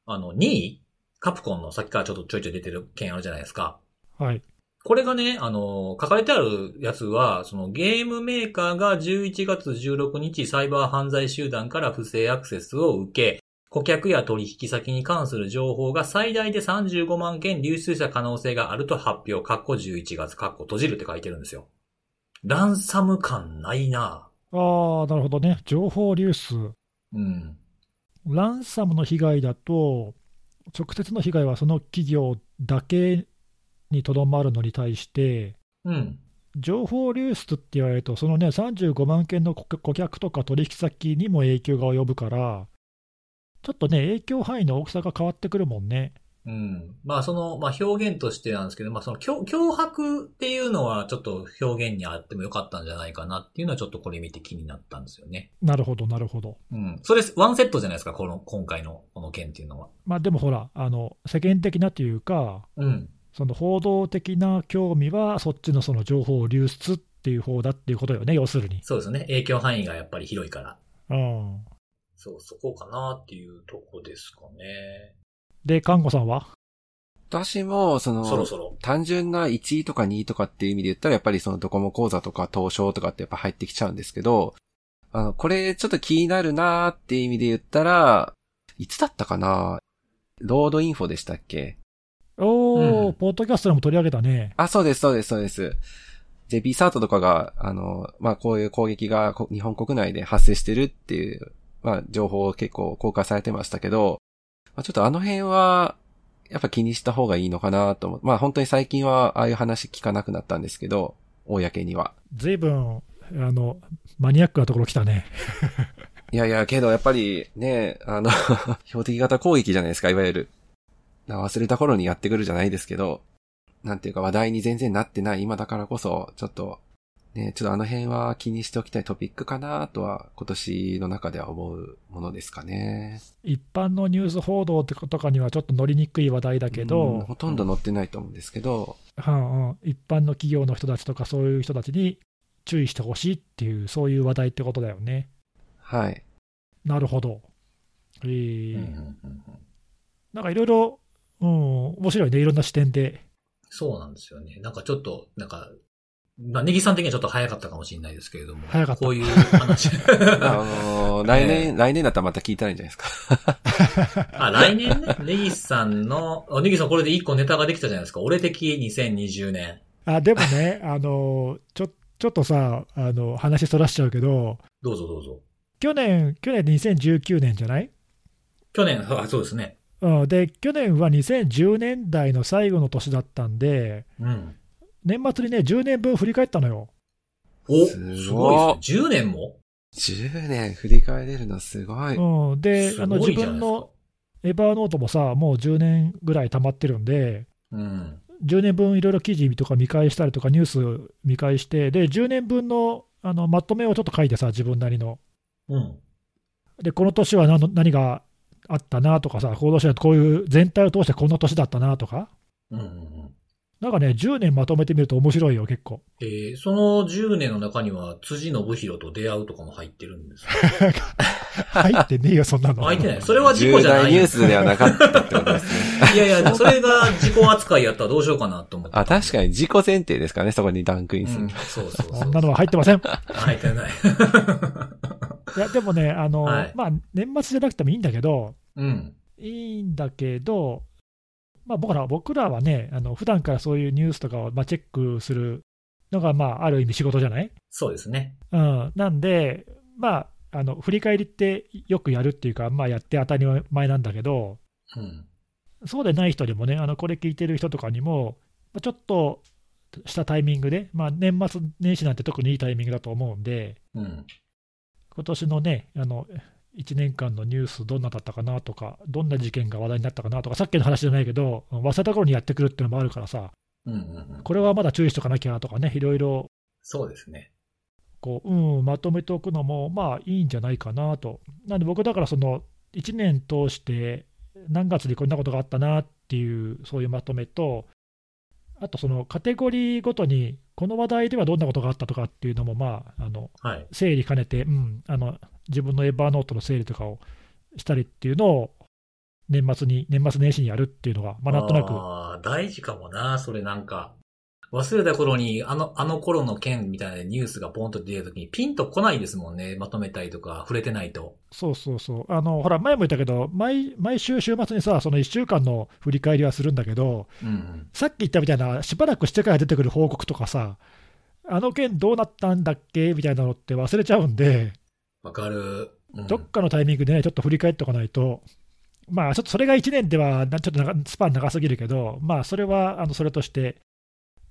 あの、2位？カプコンのさっきからちょっとちょいちょい出てる件あるじゃないですか。はい。これがね、あの、書かれてあるやつは、そのゲームメーカーが11月16日サイバー犯罪集団から不正アクセスを受け、顧客や取引先に関する情報が最大で35万件流出した可能性があると発表、カッコ11月、カッコ閉じるって書いてるんですよ。ランサム感ないなああ、なるほどね。情報流出。うん。ランサムの被害だと、直接の被害はその企業だけにとどまるのに対して、うん。情報流出って言われると、そのね、35万件の顧顧客とか取引先にも影響が及ぶから、ちょっとね、影響範囲の大きさが変わってくるもんね。うん。まあその、まあ表現としてなんですけど、まあその脅脅迫っていうのはちょっと表現にあってもよかったんじゃないかなっていうのはちょっとこれ見て気になったんですよね。なるほど、なるほど。うん。それ、ワンセットじゃないですか、この、今回のこの件っていうのは。まあでもほら、あの世間的なというか、うん。その報道的な興味は、そっちのその情報流出っていう方だっていうことよね、要するに。そうですよね。影響範囲がやっぱり広いから。うん、そう、そこかなっていうとこですかね。で、看護さんは？私も、その、そろそろ。単純な1位とか2位とかっていう意味で言ったら、やっぱりそのドコモ講座とか東証とかってやっぱ入ってきちゃうんですけど、あの、これちょっと気になるなーっていう意味で言ったら、いつだったかな？ロードインフォでしたっけ？おー、うんポッドキャストでも取り上げたね。あ、そうです、そうです、そうです。で、ビサートとかが、あの、まあ、こういう攻撃がこ日本国内で発生してるっていう、まあ、情報を結構公開されてましたけど、まあ、ちょっとあの辺は、やっぱ気にした方がいいのかなと思う。まあ、本当に最近はああいう話聞かなくなったんですけど、公には。ずいぶん、あの、マニアックなところ来たね。いやいや、けどやっぱりね、あの、標的型攻撃じゃないですか、いわゆる。な忘れた頃にやってくるじゃないですけど、なんていうか話題に全然なってない今だからこそ、ちょっと、ね、ちょっとあの辺は気にしておきたいトピックかなとは、今年の中では思うものですかね。一般のニュース報道ってことかにはちょっと乗りにくい話題だけうんど、ほとんど載ってないと思うんですけど、うんうん一般の企業の人たちとかそういう人たちに注意してほしいっていう、そういう話題ってことだよね。はい。なるほど。えーうんうんうんうんなんかいろいろ、うん、面白いね、いろんな視点で。そうなんですよね。なんかちょっと、なんか、まあ、ネギさん的にはちょっと早かったかもしれないですけれども。早かったこういう話。あのー来年、来年だったらまた聞いたらいいんじゃないですか。あ、来年ね、ネギさんの、あネギさんこれで一個ネタができたじゃないですか。俺的2020年。あでもね、あのちょちょっとさあの、話そらしちゃうけど、どうぞどうぞ。去年、去年2019年じゃない？去年、あそうですね。うん、で去年は2010年代の最後の年だったんで、うん。年末にね、10年分振り返ったのよ。お、すごいすごいですね。10年も？10年振り返れるのすごい。うん、で、すあの自分のエバーノートもさ、もう10年ぐらい溜まってるんで、うん。10年分いろいろ記事とか見返したりとか、ニュース見返して、で、10年分のあのまとめをちょっと書いてさ、自分なりの。うん。で、この年は何の何があったなとかさ、この年はこういう全体を通してこの年だったなとか、うんうんうん。なんかね、10年まとめてみると面白いよ、結構。えー、その10年の中には、辻信弘と出会うとかも入ってるんですか 入ってねえよ、そんなの。入ってない。それは事故重じゃない。大ニュースではなかったってことですね。いやいや、それが事故扱いやったらどうしようかなと思って。あ、確かに自己前提ですからね、そこにランクインする。うん、そうそうそう。そんなのは入ってません。入ってない。いや、でもね、あの、はいまあ、年末じゃなくてもいいんだけど、うん。いいんだけど、まあ、僕ら僕らはね、あの普段からそういうニュースとかを、まあ、チェックするのが、まあ、ある意味仕事じゃない、そうですね。うん、なんで、まあ、あの振り返りってよくやるっていうか、まあ、やって当たり前なんだけど、うん。そうでない人にもね、あのこれ聞いてる人とかにも、まあちょっとしたタイミングで、まあ、年末年始なんて特にいいタイミングだと思うんで、うん。今年のね、あの1年間のニュース、どんなだったかなとか、どんな事件が話題になったかなとか、さっきの話じゃないけど、忘れた頃にやってくるっていうのもあるからさ、うんうんうん。これはまだ注意しとかなきゃとかね、いろいろそうですね。こう、うん、まとめておくのも、まあいいんじゃないかなと。なんで僕、だからその1年通して、何月にこんなことがあったなっていう、そういうまとめと、あとそのカテゴリーごとに、この話題ではどんなことがあったとかっていうのも、まあ、あのはい。整理兼ねて、うん、あの自分のエバーノートの整理とかをしたりっていうのを、年末に、年末年始にやるっていうのが、まあ、なんとなく、ああ、大事かもな、それなんか。忘れた頃に、あの、あの頃の件みたいなニュースがポンと出た時にピンと来ないですもんね。まとめたりとか、触れてないと。そうそうそう、あのほら、前も言ったけど、毎毎週週末にさ、その1週間の振り返りはするんだけど、うんうん。さっき言ったみたいな、しばらくしてから出てくる報告とかさ、あの件どうなったんだっけみたいなのって忘れちゃうんで、わかる。うんどっかのタイミングでね、ちょっと振り返っておかないと、まあ、ちょっとそれが1年では、なちょっと長スパン長すぎるけど、まあ、それはあのそれとして、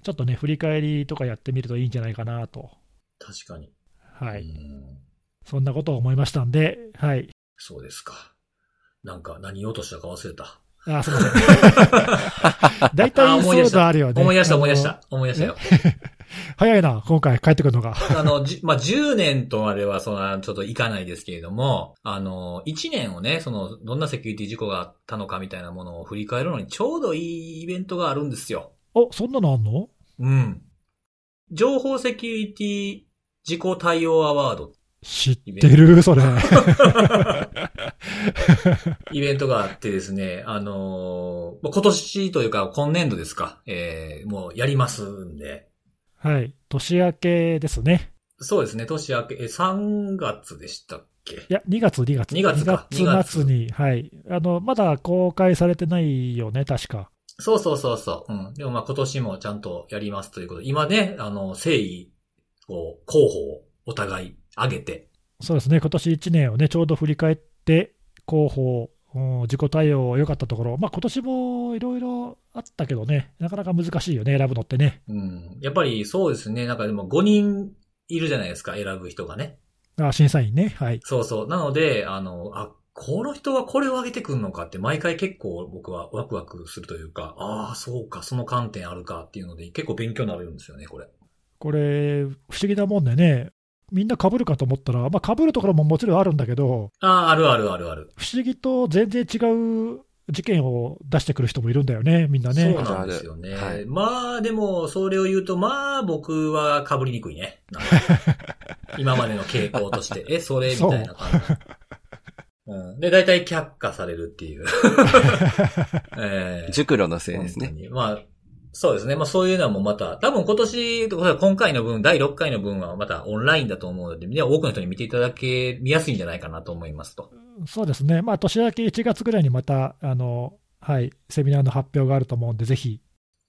ちょっとね、振り返りとかやってみるといいんじゃないかなと。確かに。はい。うんそんなことを思いましたんで、はい。そうですか。なんか何言おうとしたか忘れた。あ、すみません。大あ体そういう 思い出したのあるよね。思い出したあの思い出した。思い出したよ。早いな、今回帰ってくるのが。あの、じ、まあ、10年とまではそんな、ちょっといかないですけれども、あの、1年をね、その、どんなセキュリティ事故があったのかみたいなものを振り返るのにちょうどいいイベントがあるんですよ。お、そんなのあんの？うん。情報セキュリティ事故対応アワード知ってるそれ。イベントがあってですね、あのー今年というか今年度ですか、えー、もうやりますんで、はい。年明けですね。そうですね、年明け、え、3月でしたっけ？いや、2月、2月。2月か2月末に、はい。あの、まだ公開されてないよね、確か。そうそうそうそう。うん。でもまあ今年もちゃんとやりますということで、今ね、あの、誠意を、候補をお互い上げて、そうですね、今年1年をね、ちょうど振り返って、広報、うん自己対応良かったところ、まあ今年もいろいろあったけどね、なかなか難しいよね、選ぶのってね。うん。やっぱりそうですね、なんかでも5人いるじゃないですか、選ぶ人がね。あ審査員ね、はい。そうそう。なので、あの、あ、この人はこれを上げてくんのかって毎回結構僕はワクワクするというか、ああ、そうか、その観点あるかっていうので結構勉強になるんですよね、これ。これ、不思議なもんでね、みんな被るかと思ったら、まあ被るところももちろんあるんだけど、ああ、あるあるあるある。不思議と全然違う事件を出してくる人もいるんだよね、みんなね。そうなんですよね。はいまあ、でも、それを言うと、まあ、僕は被りにくいね。今までの傾向として、え、それ？みたいな感じ。うん、で、大体却下されるっていう。えー熟慮のせいですね。まあ、そうですね。まあそういうのもまた、多分今年、今回の分、第6回の分はまたオンラインだと思うので、ね、多くの人に見ていただけ、見やすいんじゃないかなと思いますと。そうですね、まあ年明け1月ぐらいにまた、あの、はい、セミナーの発表があると思うんで、ぜひ。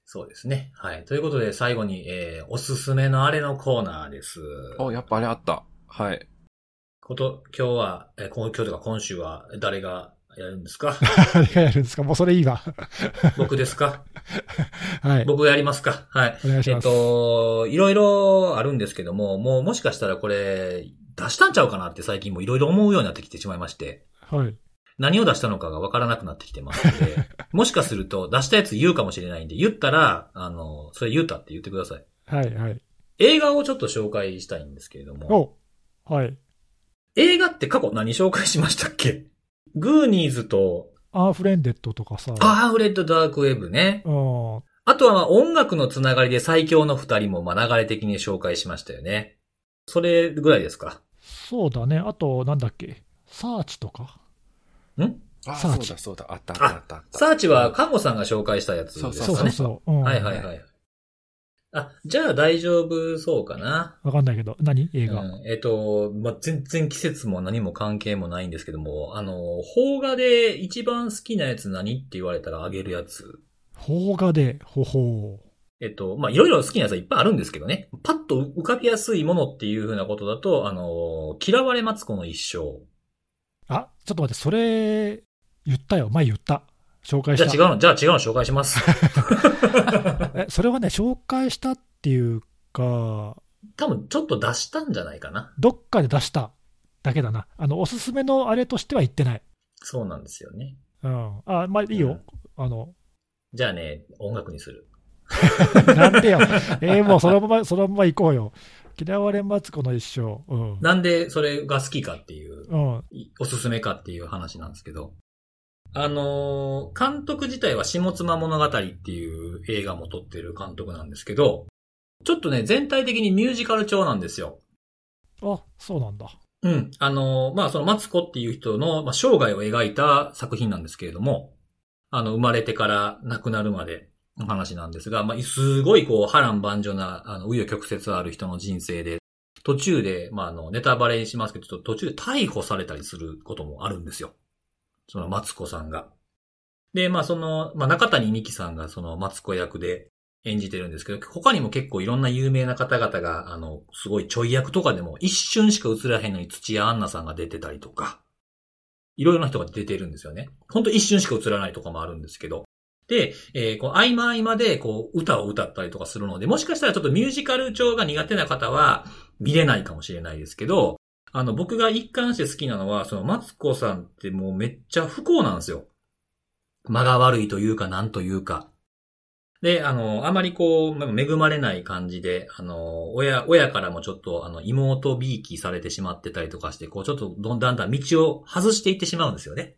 そうですね。はい。ということで、最後に、えー、おすすめのあれのコーナーです。お、やっぱあれあった。はい。こと、今日は、えー、今今日とか今週は誰がやるんですか？あれがやるんですか、もうそれいいわ。僕ですか？はい、僕やりますか？はい。えっお願いします。と、いろいろあるんですけども、もうもしかしたらこれ、出したんちゃうかなって最近もいろいろ思うようになってきてしまいまして、はい。何を出したのかがわからなくなってきてますので、もしかすると出したやつ言うかもしれないんで、言ったら、あの、それ言うたって言ってください。はい、はい。映画をちょっと紹介したいんですけれども、おはい。映画って過去何紹介しましたっけ？グーニーズと、アンフレンデッドとかさ。アンフレンデッドダークウェブね。うん。あとはまあ音楽のつながりで最強の二人もまあ流れ的に紹介しましたよね。それぐらいですか？そうだね。あと、なんだっけ？サーチとか？ん？あ、サーチそうだそうだ。あったあったあったあった。サーチは看護さんが紹介したやつですかね。そうそうそう。うん、はいはいはい。あ、じゃあ大丈夫そうかな。わかんないけど。何？映画。うん、えっ、と、まあ、全然季節も何も関係もないんですけども、あの、邦画で一番好きなやつ何って言われたらあげるやつ。邦画で、ほほう。えっと、まあ、いろいろ好きなやつはいっぱいあるんですけどね。パッと浮かびやすいものっていう風なことだと、あの、嫌われマツコの一生。あ、ちょっと待って、それ、言ったよ。前言った。紹介した。じゃあ違うの、じゃあ違うの紹介します。え、それはね、紹介したっていうか、多分ちょっと出したんじゃないかな。どっかで出しただけだな。あの、おすすめのあれとしては言ってない。そうなんですよね。うん。あ、まあいいよ。あの、じゃあね、音楽にする。なんでよ。えーもうそのまま、そのまま行こうよ。嫌われマツコの一生。うん。なんでそれが好きかっていううん。いおすすめかっていう話なんですけど。あのー監督自体は下妻物語っていう映画も撮ってる監督なんですけど、ちょっとね、全体的にミュージカル調なんですよ。あ、そうなんだ。うん。あのーまあ、そのマツコっていう人の、まあ、生涯を描いた作品なんですけれども、あの、生まれてから亡くなるまでの話なんですが、まあ、すごいこう、波乱万丈な、あの、紆余曲折ある人の人生で、途中で、まあ、あの、ネタバレにしますけど、途中で逮捕されたりすることもあるんですよ。そのマツコさんが。で、まあ、その、まあ、中谷美紀さんがそのマツコ役で演じてるんですけど、他にも結構いろんな有名な方々が、あの、すごいちょい役とかでも一瞬しか映らへんのに土屋アンナさんが出てたりとか、いろいろな人が出てるんですよね。ほんと一瞬しか映らないとかもあるんですけど。で、えーこう合間合間で、こう、歌を歌ったりとかするので、もしかしたらちょっとミュージカル調が苦手な方は見れないかもしれないですけど、あの、僕が一貫して好きなのは、その、マツコさんってもうめっちゃ不幸なんですよ。間が悪いというか、なんというか。で、あの、あまりこう、恵まれない感じで、あの、親、親からもちょっと、あの、妹びいきされてしまってたりとかして、こう、ちょっとどんだんだん道を外していってしまうんですよね。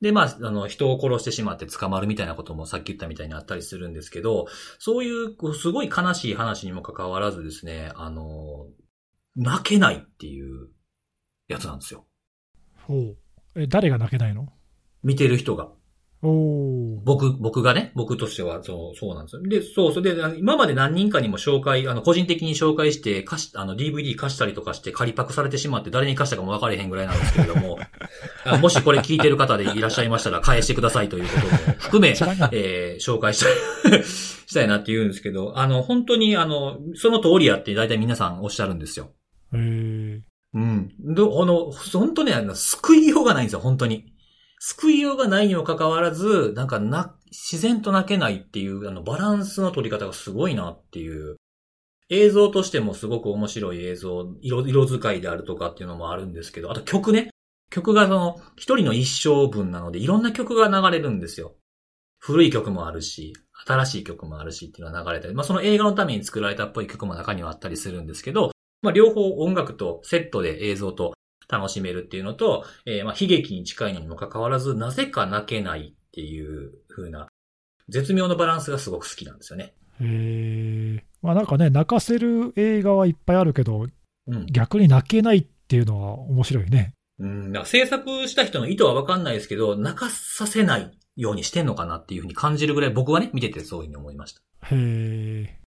で、まあ、あの、人を殺してしまって捕まるみたいなこともさっき言ったみたいにあったりするんですけど、そういう、こうすごい悲しい話にもかかわらずですね、あの、泣けないっていうやつなんですよ。ほう。え、誰が泣けないの？見てる人が。おお。僕、僕がね、僕としては、そう、そうなんですよ。で、そう、それで、今まで何人かにも紹介、あの、個人的に紹介して、貸し、あの、DVD 貸したりとかして、仮パクされてしまって、誰に貸したかも分かれへんぐらいなんですけれども、あもしこれ聞いてる方でいらっしゃいましたら、返してくださいということも含め、えー紹介したい、したいなって言うんですけど、あの、本当に、あの、その通りやって大体皆さんおっしゃるんですよ。え、うん。ど、あの、本当ね、あの、救いようがないんですよ、本当に。救いようがないにもかかわらず、なんかな、自然と泣けないっていう、あの、バランスの取り方がすごいなっていう。映像としてもすごく面白い映像、色、色使いであるとかっていうのもあるんですけど、あと曲ね。曲がその、一人の一生分なので、いろんな曲が流れるんですよ。古い曲もあるし、新しい曲もあるしっていうのが流れたり、まあその映画のために作られたっぽい曲も中にはあったりするんですけど、まあ両方音楽とセットで映像と楽しめるっていうのと、えーまあ悲劇に近いのにもかかわらず、なぜか泣けないっていう風な、絶妙なバランスがすごく好きなんですよね。えー、まあなんかね、泣かせる映画はいっぱいあるけど、うん。逆に泣けないっていうのは面白いね。うん、だから制作した人の意図はわかんないですけど、泣かさせないようにしてんのかなっていう風に感じるぐらい僕はね、見ててそういう風に思いました。へえ。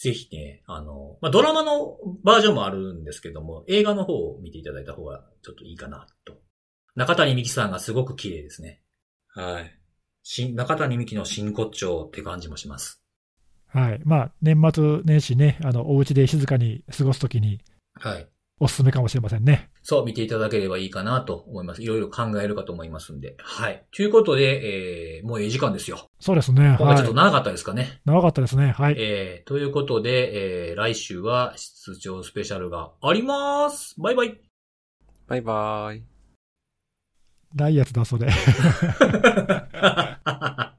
ぜひね、あの、まあ、ドラマのバージョンもあるんですけども、映画の方を見ていただいた方がちょっといいかなと。中谷美紀さんがすごく綺麗ですね。はい。新、中谷美紀の真骨頂って感じもします。はい。まあ、年末年始ね、あの、お家で静かに過ごすときにはい。おすすめかもしれませんね。そう、見ていただければいいかなと思います。いろいろ考えるかと思いますんで。はい。ということで、えー、もういい時間ですよ。そうですね。今回ちょっとはい。長かったですかね。長かったですね。はい。えー、ということで、えー、来週は出張スペシャルがあります。バイバイ。バイバーイ。ないやつだ、それ。はははは